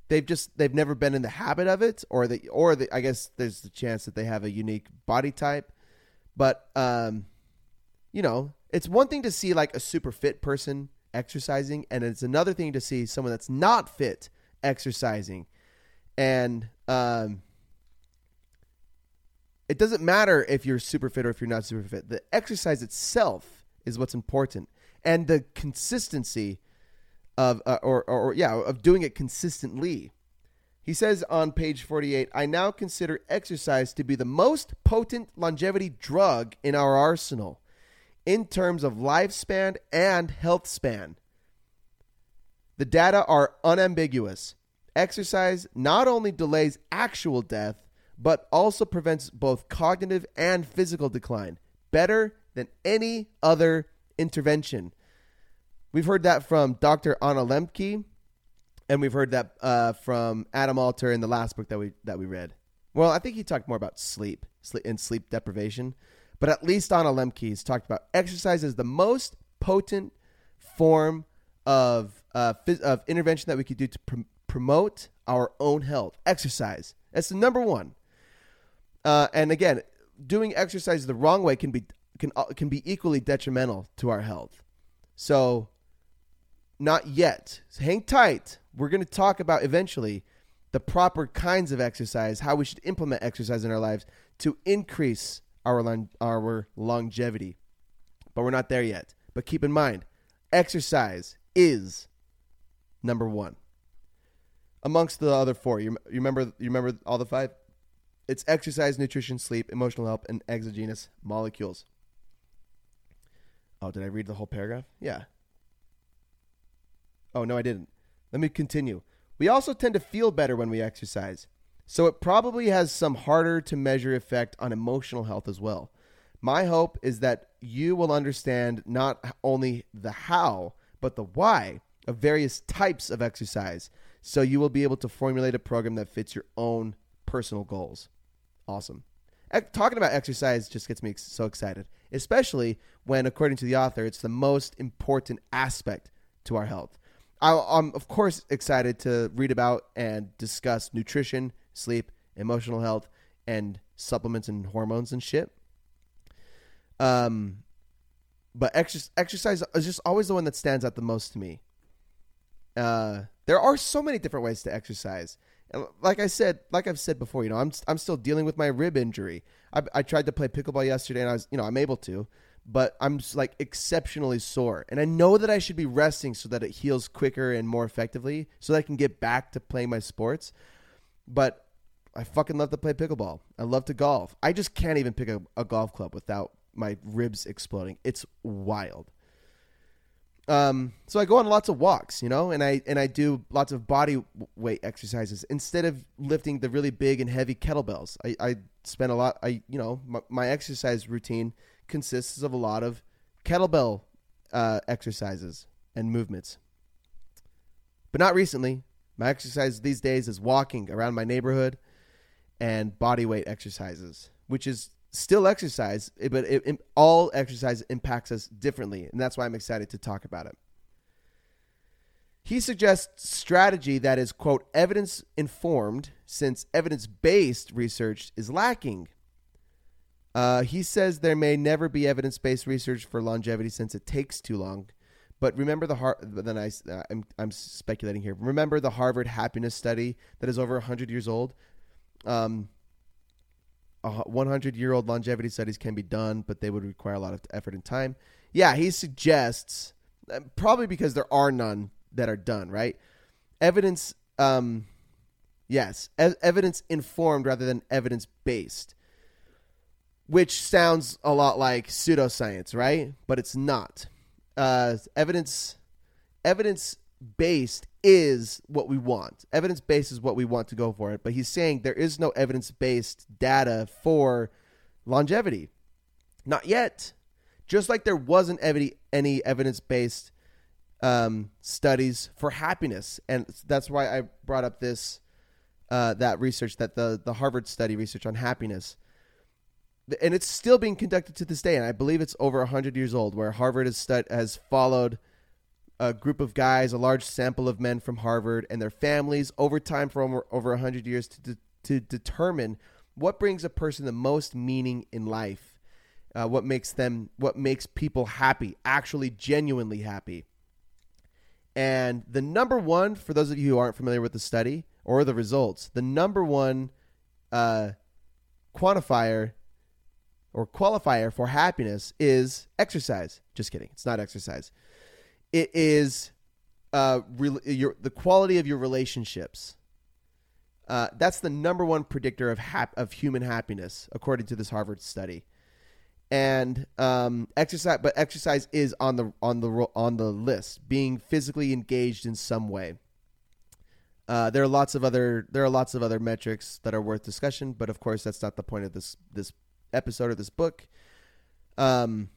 they've just they've never been in the habit of it or the or the, I guess there's the chance that they have a unique body type. But um, you know it's one thing to see like a super fit person exercising and it's another thing to see someone that's not fit exercising. And um, it doesn't matter if you're super fit or if you're not super fit. The exercise itself is what's important, and the consistency of uh, or, or or yeah of doing it consistently. He says on page 48, I now consider exercise to be the most potent longevity drug in our arsenal in terms of lifespan and health span. The data are unambiguous. Exercise not only delays actual death, but also prevents both cognitive and physical decline better than any other intervention. We've heard that from Dr. Anna Lembke, and we've heard that uh, from Adam Alter in the last book that we that we read. Well, I think he talked more about sleep, sleep and sleep deprivation, but at least Anna Lembke has talked about exercise as the most potent form of uh, phys- of intervention that we could do to pr- promote our own health. Exercise. That's the number one. Uh, and again, doing exercise the wrong way can be can uh, can be equally detrimental to our health. So, not yet. So hang tight. We're going to talk about eventually the proper kinds of exercise, how we should implement exercise in our lives to increase our our longevity. But we're not there yet. But keep in mind, exercise is number 1 amongst the other four. You, you remember you remember all the five? It's exercise, nutrition, sleep, emotional help, and exogenous molecules. Oh, did I read the whole paragraph? Yeah. Oh, no, I didn't. Let me continue. We also tend to feel better when we exercise. So it probably has some harder to measure effect on emotional health as well. My hope is that you will understand not only the how, but the why of various types of exercise. So you will be able to formulate a program that fits your own personal goals. Awesome. Talking about exercise just gets me so excited, especially when, according to the author, it's the most important aspect to our health. I'm, of course, excited to read about and discuss nutrition, sleep, emotional health, and supplements and hormones and shit. Um, but exercise, exercise is just always the one that stands out the most to me. Uh, there are so many different ways to exercise like I said, like I've said before, you know, I'm I'm still dealing with my rib injury. I, I tried to play pickleball yesterday, and I was, you know, I'm able to, but I'm like exceptionally sore, and I know that I should be resting so that it heals quicker and more effectively, so that I can get back to playing my sports. But I fucking love to play pickleball. I love to golf. I just can't even pick a, a golf club without my ribs exploding. It's wild. Um, so I go on lots of walks, you know, and I and I do lots of body weight exercises instead of lifting the really big and heavy kettlebells. I, I spend a lot. I you know my, my exercise routine consists of a lot of kettlebell uh, exercises and movements, but not recently. My exercise these days is walking around my neighborhood and body weight exercises, which is still exercise, eh, but it, it, all exercise impacts us differently, and that's why I'm excited to talk about it. He suggests strategy that is, quote, evidence informed, since evidence based research is lacking. Uh, he says there may never be evidence based research for longevity since it takes too long. But remember the Har- then I, uh, I'm, I'm speculating here. Remember the Harvard happiness study that is over 100 years old? Um, 100 year old longevity studies can be done, but they would require a lot of effort and time. Yeah, he suggests, uh, probably because there are none that are done, right? Evidence, um, yes, e- evidence informed rather than evidence based, which sounds a lot like pseudoscience, right? But it's not. Uh, evidence, evidence based is what we want. Evidence based is what we want to go for it. But he's saying there is no evidence based data for longevity. Not yet. Just like there wasn't any, evidence based um, studies for happiness, and that's why I brought up this uh, that research that the the Harvard study research on happiness, and it's still being conducted to this day, and I believe it's over hundred years old, where Harvard has stud- has followed a group of guys, a large sample of men from Harvard and their families over time for over over hundred years to de- to determine what brings a person the most meaning in life, uh, what makes them what makes people happy, actually genuinely happy. And the number one, for those of you who aren't familiar with the study or the results, the number one uh, quantifier or qualifier for happiness is exercise. Just kidding. It's not exercise. It is uh, re- your, the quality of your relationships. Uh, that's the number one predictor of hap- of human happiness, according to this Harvard study and um, exercise. But exercise is on the on the on the list. Being physically engaged in some way. Uh, there are lots of other there are lots of other metrics that are worth discussion, but of course that's not the point of this this episode of this book. Um,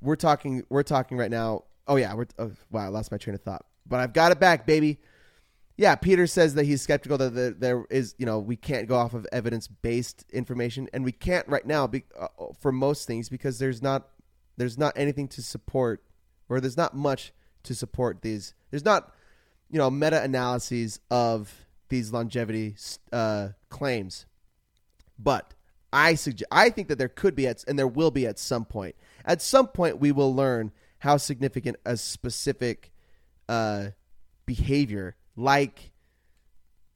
we're talking we're talking right now. Oh yeah, we're oh, wow, I lost my train of thought, but I've got it back, baby yeah, Peter says that he's skeptical that there is, you know, we can't go off of evidence based information, and we can't right now be, uh, for most things because there's not there's not anything to support, or there's not much to support these. There's not, you know, meta analyses of these longevity uh, claims, but I suggest I think that there could be at and there will be at some point. At some point, we will learn how significant a specific uh, behavior like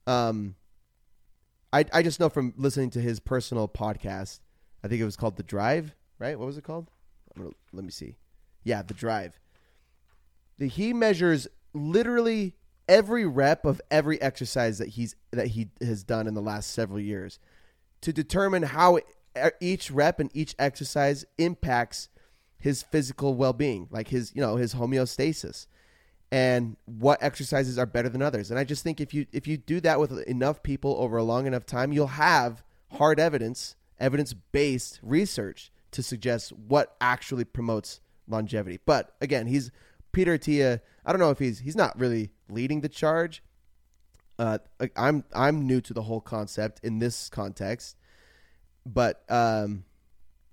um I I just know from listening to his personal podcast. I think it was called The Drive, right? What was it called? Gonna, let me see. Yeah, The Drive. The, he measures literally every rep of every exercise that he's that he has done in the last several years to determine how each rep and each exercise impacts his physical well-being, like his, you know, his homeostasis and what exercises are better than others. And I just think if you if you do that with enough people over a long enough time, you'll have hard evidence, evidence-based research to suggest what actually promotes longevity. But again, he's Peter Attia, I don't know if he's he's not really leading the charge. Uh, I'm I'm new to the whole concept in this context, but um,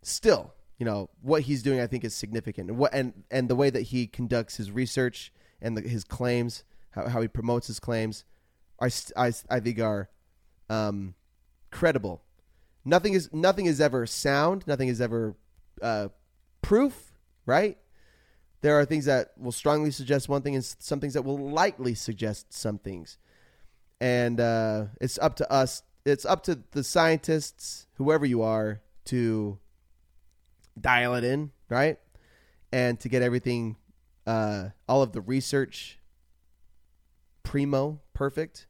still, you know what he's doing, I think, is significant. And what and and the way that he conducts his research and the, his claims, how, how he promotes his claims, are I, I think are um, credible. Nothing is nothing is ever sound. Nothing is ever uh, proof. Right? There are things that will strongly suggest one thing, and some things that will lightly suggest some things. And uh, it's up to us. It's up to the scientists, whoever you are, to dial it in, right? And to get everything uh, all of the research primo perfect.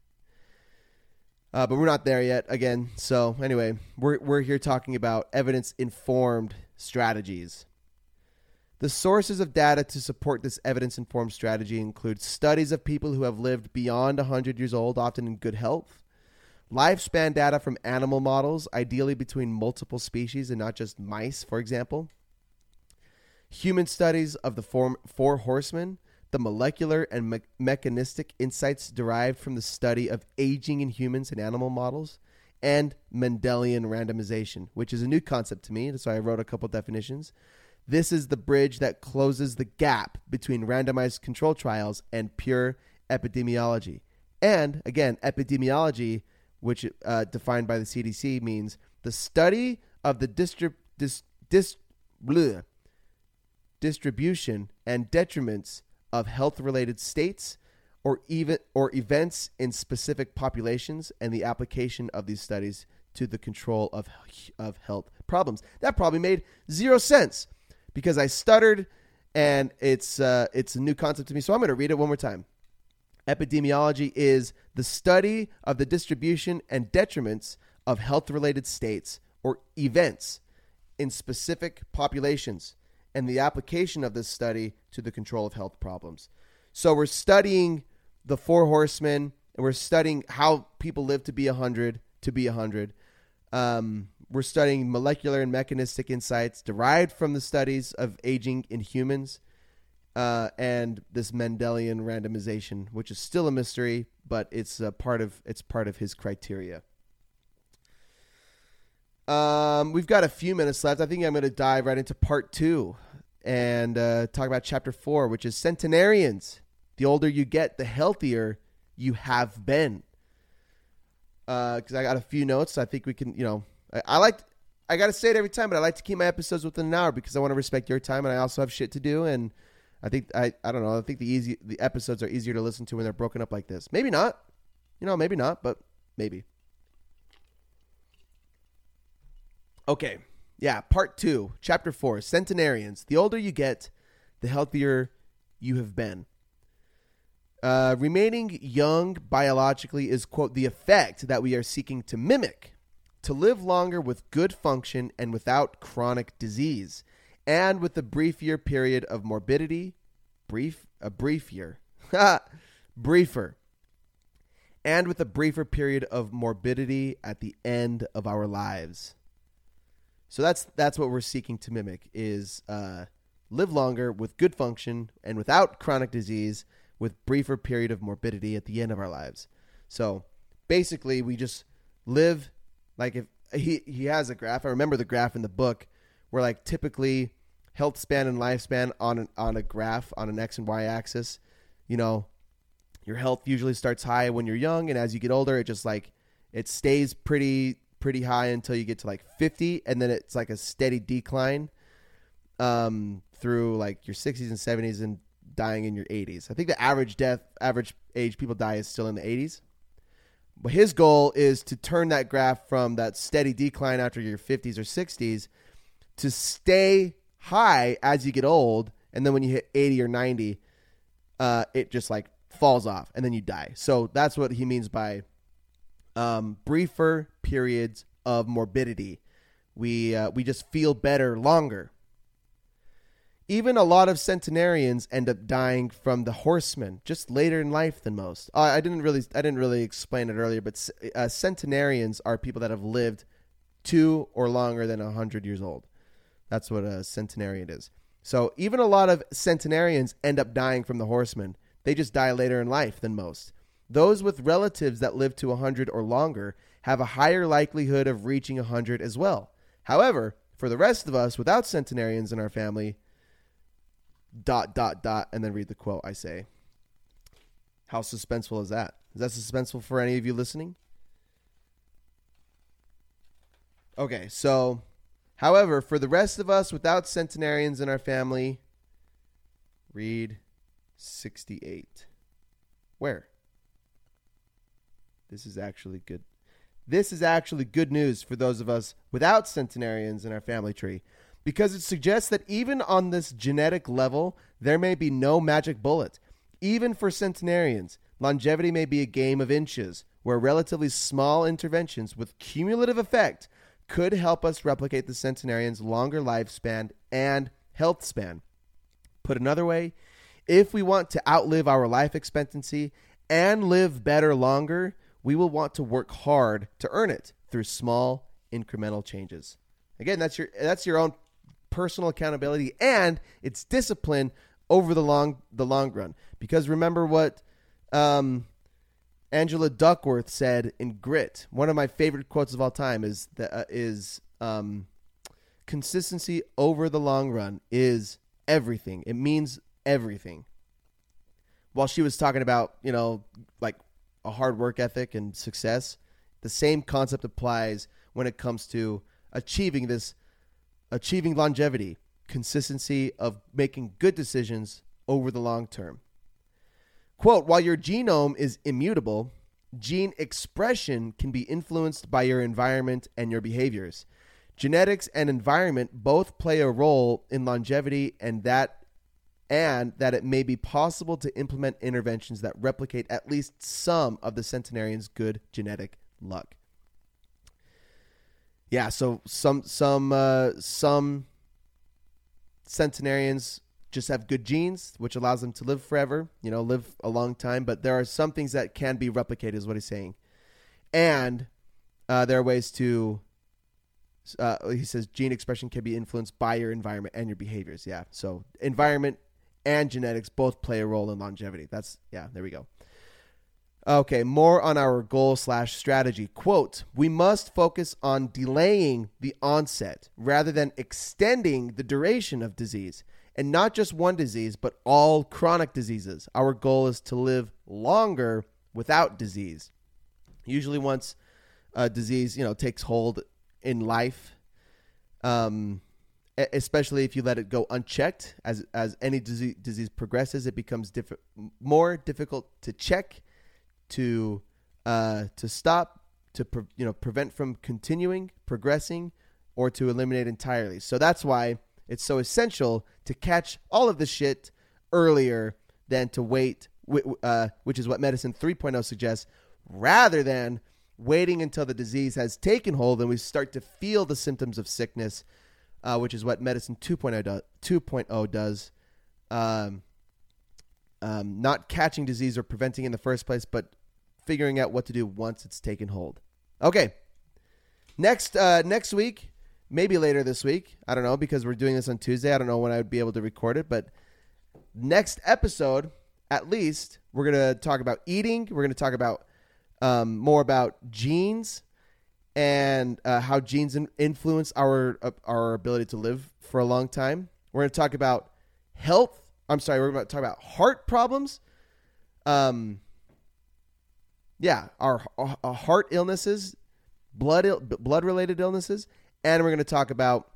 Uh, but we're not there yet again. So anyway, we're we're here talking about evidence informed strategies. The sources of data to support this evidence informed strategy include studies of people who have lived beyond 100 years old, often in good health, lifespan data from animal models, ideally between multiple species and not just mice, for example, human studies of the four, four horsemen, the molecular and me- mechanistic insights derived from the study of aging in humans and animal models, and Mendelian randomization, which is a new concept to me. So I wrote a couple definitions. This is the bridge that closes the gap between randomized control trials and pure epidemiology. And again, epidemiology, which uh, defined by the CDC, means the study of the dis- dis- bleh, distribution, and detriments of health related states or even or events in specific populations and the application of these studies to the control of of health problems. That probably made zero sense because I stuttered and it's uh, it's a new concept to me. So I'm going to read it one more time. Epidemiology is the study of the distribution and detriments of health related states or events in specific populations and the application of this study to the control of health problems. So we're studying the four horsemen, and we're studying how people live to be 100, to be 100. Um, we're studying molecular and mechanistic insights derived from the studies of aging in humans uh, and this Mendelian randomization, which is still a mystery, but it's a part of it's part of his criteria. Um, we've got a few minutes left. I think I'm going to dive right into part two and uh, talk about chapter four, which is centenarians. The older you get, the healthier you have been. Because uh, I got a few notes. I think we can, you know, I, I like. I got to say it every time, but I like to keep my episodes within an hour because I want to respect your time, and I also have shit to do. And I think I, I don't know. I think the easy the episodes are easier to listen to when they're broken up like this. Maybe not. You know, maybe not, but maybe. Okay. Yeah, part two, chapter four, centenarians. The older you get, the healthier you have been. Uh, remaining young biologically is, quote, the effect that we are seeking to mimic to live longer with good function and without chronic disease, and with a brief year period of morbidity, brief, a brief year, briefer, and with a briefer period of morbidity at the end of our lives. So that's that's what we're seeking to mimic is uh, live longer with good function and without chronic disease, with briefer period of morbidity at the end of our lives. So basically, we just live like if he he has a graph. I remember the graph in the book where like typically health span and lifespan on an, on a graph on an x and y axis. You know, your health usually starts high when you're young, and as you get older, it just like it stays pretty pretty high until you get to like 50 and then it's like a steady decline um, through like your 60s and 70s and dying in your 80s. I think the average death average age people die is still in the 80s. But his goal is to turn that graph from that steady decline after your 50s or 60s to stay high as you get old and then when you hit 80 or 90 uh, it just like falls off and then you die. So that's what he means by um, briefer periods of morbidity. We uh, we just feel better longer. Even a lot of centenarians end up dying from the horsemen just later in life than most. Uh, I didn't really I didn't really explain it earlier, but uh, centenarians are people that have lived two or longer than hundred years old. That's what a centenarian is. So even a lot of centenarians end up dying from the horsemen. They just die later in life than most. Those with relatives that live to 100 or longer have a higher likelihood of reaching 100 as well. However, for the rest of us without centenarians in our family, dot, dot, dot, and then read the quote I say. How suspenseful is that? Is that suspenseful for any of you listening? Okay, so, however, for the rest of us without centenarians in our family, read 68. Where? This is actually good. This is actually good news for those of us without centenarians in our family tree because it suggests that even on this genetic level, there may be no magic bullet. Even for centenarians, longevity may be a game of inches, where relatively small interventions with cumulative effect could help us replicate the centenarian's longer lifespan and health span. Put another way, if we want to outlive our life expectancy and live better longer, we will want to work hard to earn it through small incremental changes. Again, that's your that's your own personal accountability and it's discipline over the long the long run. Because remember what um, Angela Duckworth said in Grit. One of my favorite quotes of all time is that uh, is um, consistency over the long run is everything. It means everything. While she was talking about, you know, like a hard work ethic and success, the same concept applies when it comes to achieving this, achieving longevity, consistency of making good decisions over the long term. Quote While your genome is immutable, gene expression can be influenced by your environment and your behaviors. Genetics and environment both play a role in longevity, and that and that it may be possible to implement interventions that replicate at least some of the centenarian's good genetic luck. Yeah, so some some uh, some centenarians just have good genes, which allows them to live forever, you know, live a long time. But there are some things that can be replicated, is what he's saying, and uh, there are ways to Uh, he says gene expression can be influenced by your environment and your behaviors. Yeah. So environment and genetics both play a role in longevity. That's yeah. There we go. Okay, more on our goal slash strategy. Quote, we must focus on delaying the onset rather than extending the duration of disease. And not just one disease, but all chronic diseases. Our goal is to live longer without disease. Usually, once a disease, you know, takes hold in life, um, especially if you let it go unchecked, as as any disease, disease progresses, it becomes diff- more difficult to check to uh, to stop, to pre- you know prevent from continuing, progressing, or to eliminate entirely. So that's why it's so essential to catch all of this shit earlier than to wait, uh, which is what medicine 3.0 suggests, rather than waiting until the disease has taken hold and we start to feel the symptoms of sickness, uh, which is what medicine 2.0 does. 2.0 does. Um, um, not catching disease or preventing in the first place, but figuring out what to do once it's taken hold. Okay. Next uh, next week, maybe later this week. I don't know because we're doing this on Tuesday. I don't know when I would be able to record it, but next episode, at least, we're gonna talk about eating. We're gonna talk about um, more about genes and uh, how genes in- influence our uh, our ability to live for a long time. We're gonna talk about health. I'm sorry, we're going to talk about heart problems. Um, yeah, our, our heart illnesses, blood Ill, blood related illnesses, and we're going to talk about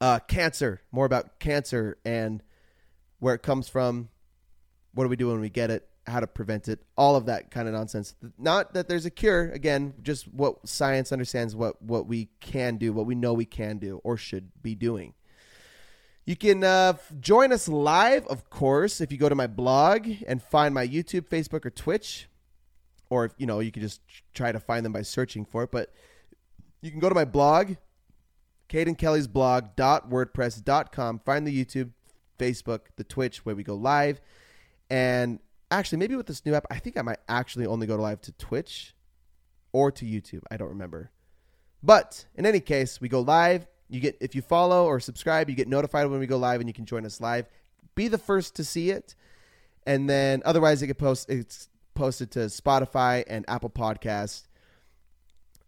uh, cancer, more about cancer and where it comes from, what do we do when we get it, how to prevent it, all of that kind of nonsense. Not that there's a cure, again, just what science understands what what we can do, what we know we can do or should be doing. You can uh, join us live, of course, if you go to my blog and find my YouTube, Facebook, or Twitch or if you know you can just try to find them by searching for it. But you can go to my blog, Caden Kelly's blog dot wordpress.com. Find the YouTube, Facebook, the Twitch where we go live, and actually maybe with this new app, I think I might actually only go to live to Twitch or to YouTube. I don't remember. But in any case, we go live. You get if you follow or subscribe, you get notified when we go live, and you can join us live. Be the first to see it, and then otherwise it could post. It's posted to Spotify and Apple Podcast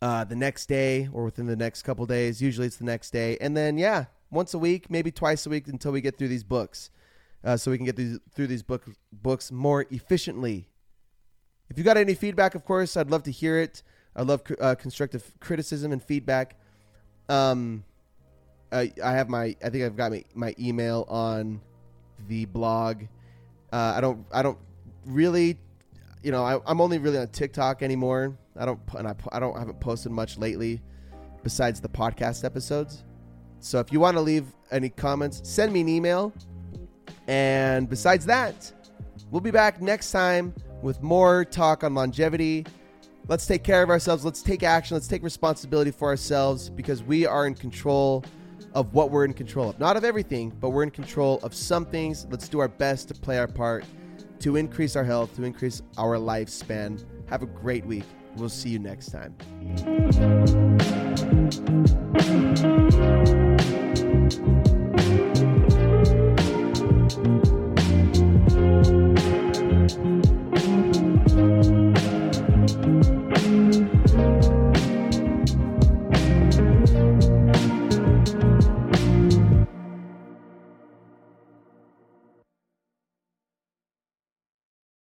uh, the next day or within the next couple days. Usually it's the next day. And then, yeah, once a week, maybe twice a week until we get through these books. Uh, so we can get these, through these book, books more efficiently. If you got any feedback, of course, I'd love to hear it. I love uh, constructive criticism and feedback. Um, I, I have my, I think I've got my, my email on the blog. Uh, I don't, I don't really you know, I, am only really on TikTok anymore. I don't, and I, I don't haven't posted much lately, besides the podcast episodes. So if you want to leave any comments, send me an email. And besides that, we'll be back next time with more talk on longevity. Let's take care of ourselves. Let's take action. Let's take responsibility for ourselves because we are in control of what we're in control of. Not of everything, but we're in control of some things. Let's do our best to play our part to increase our health, to increase our lifespan. Have a great week. We'll see you next time.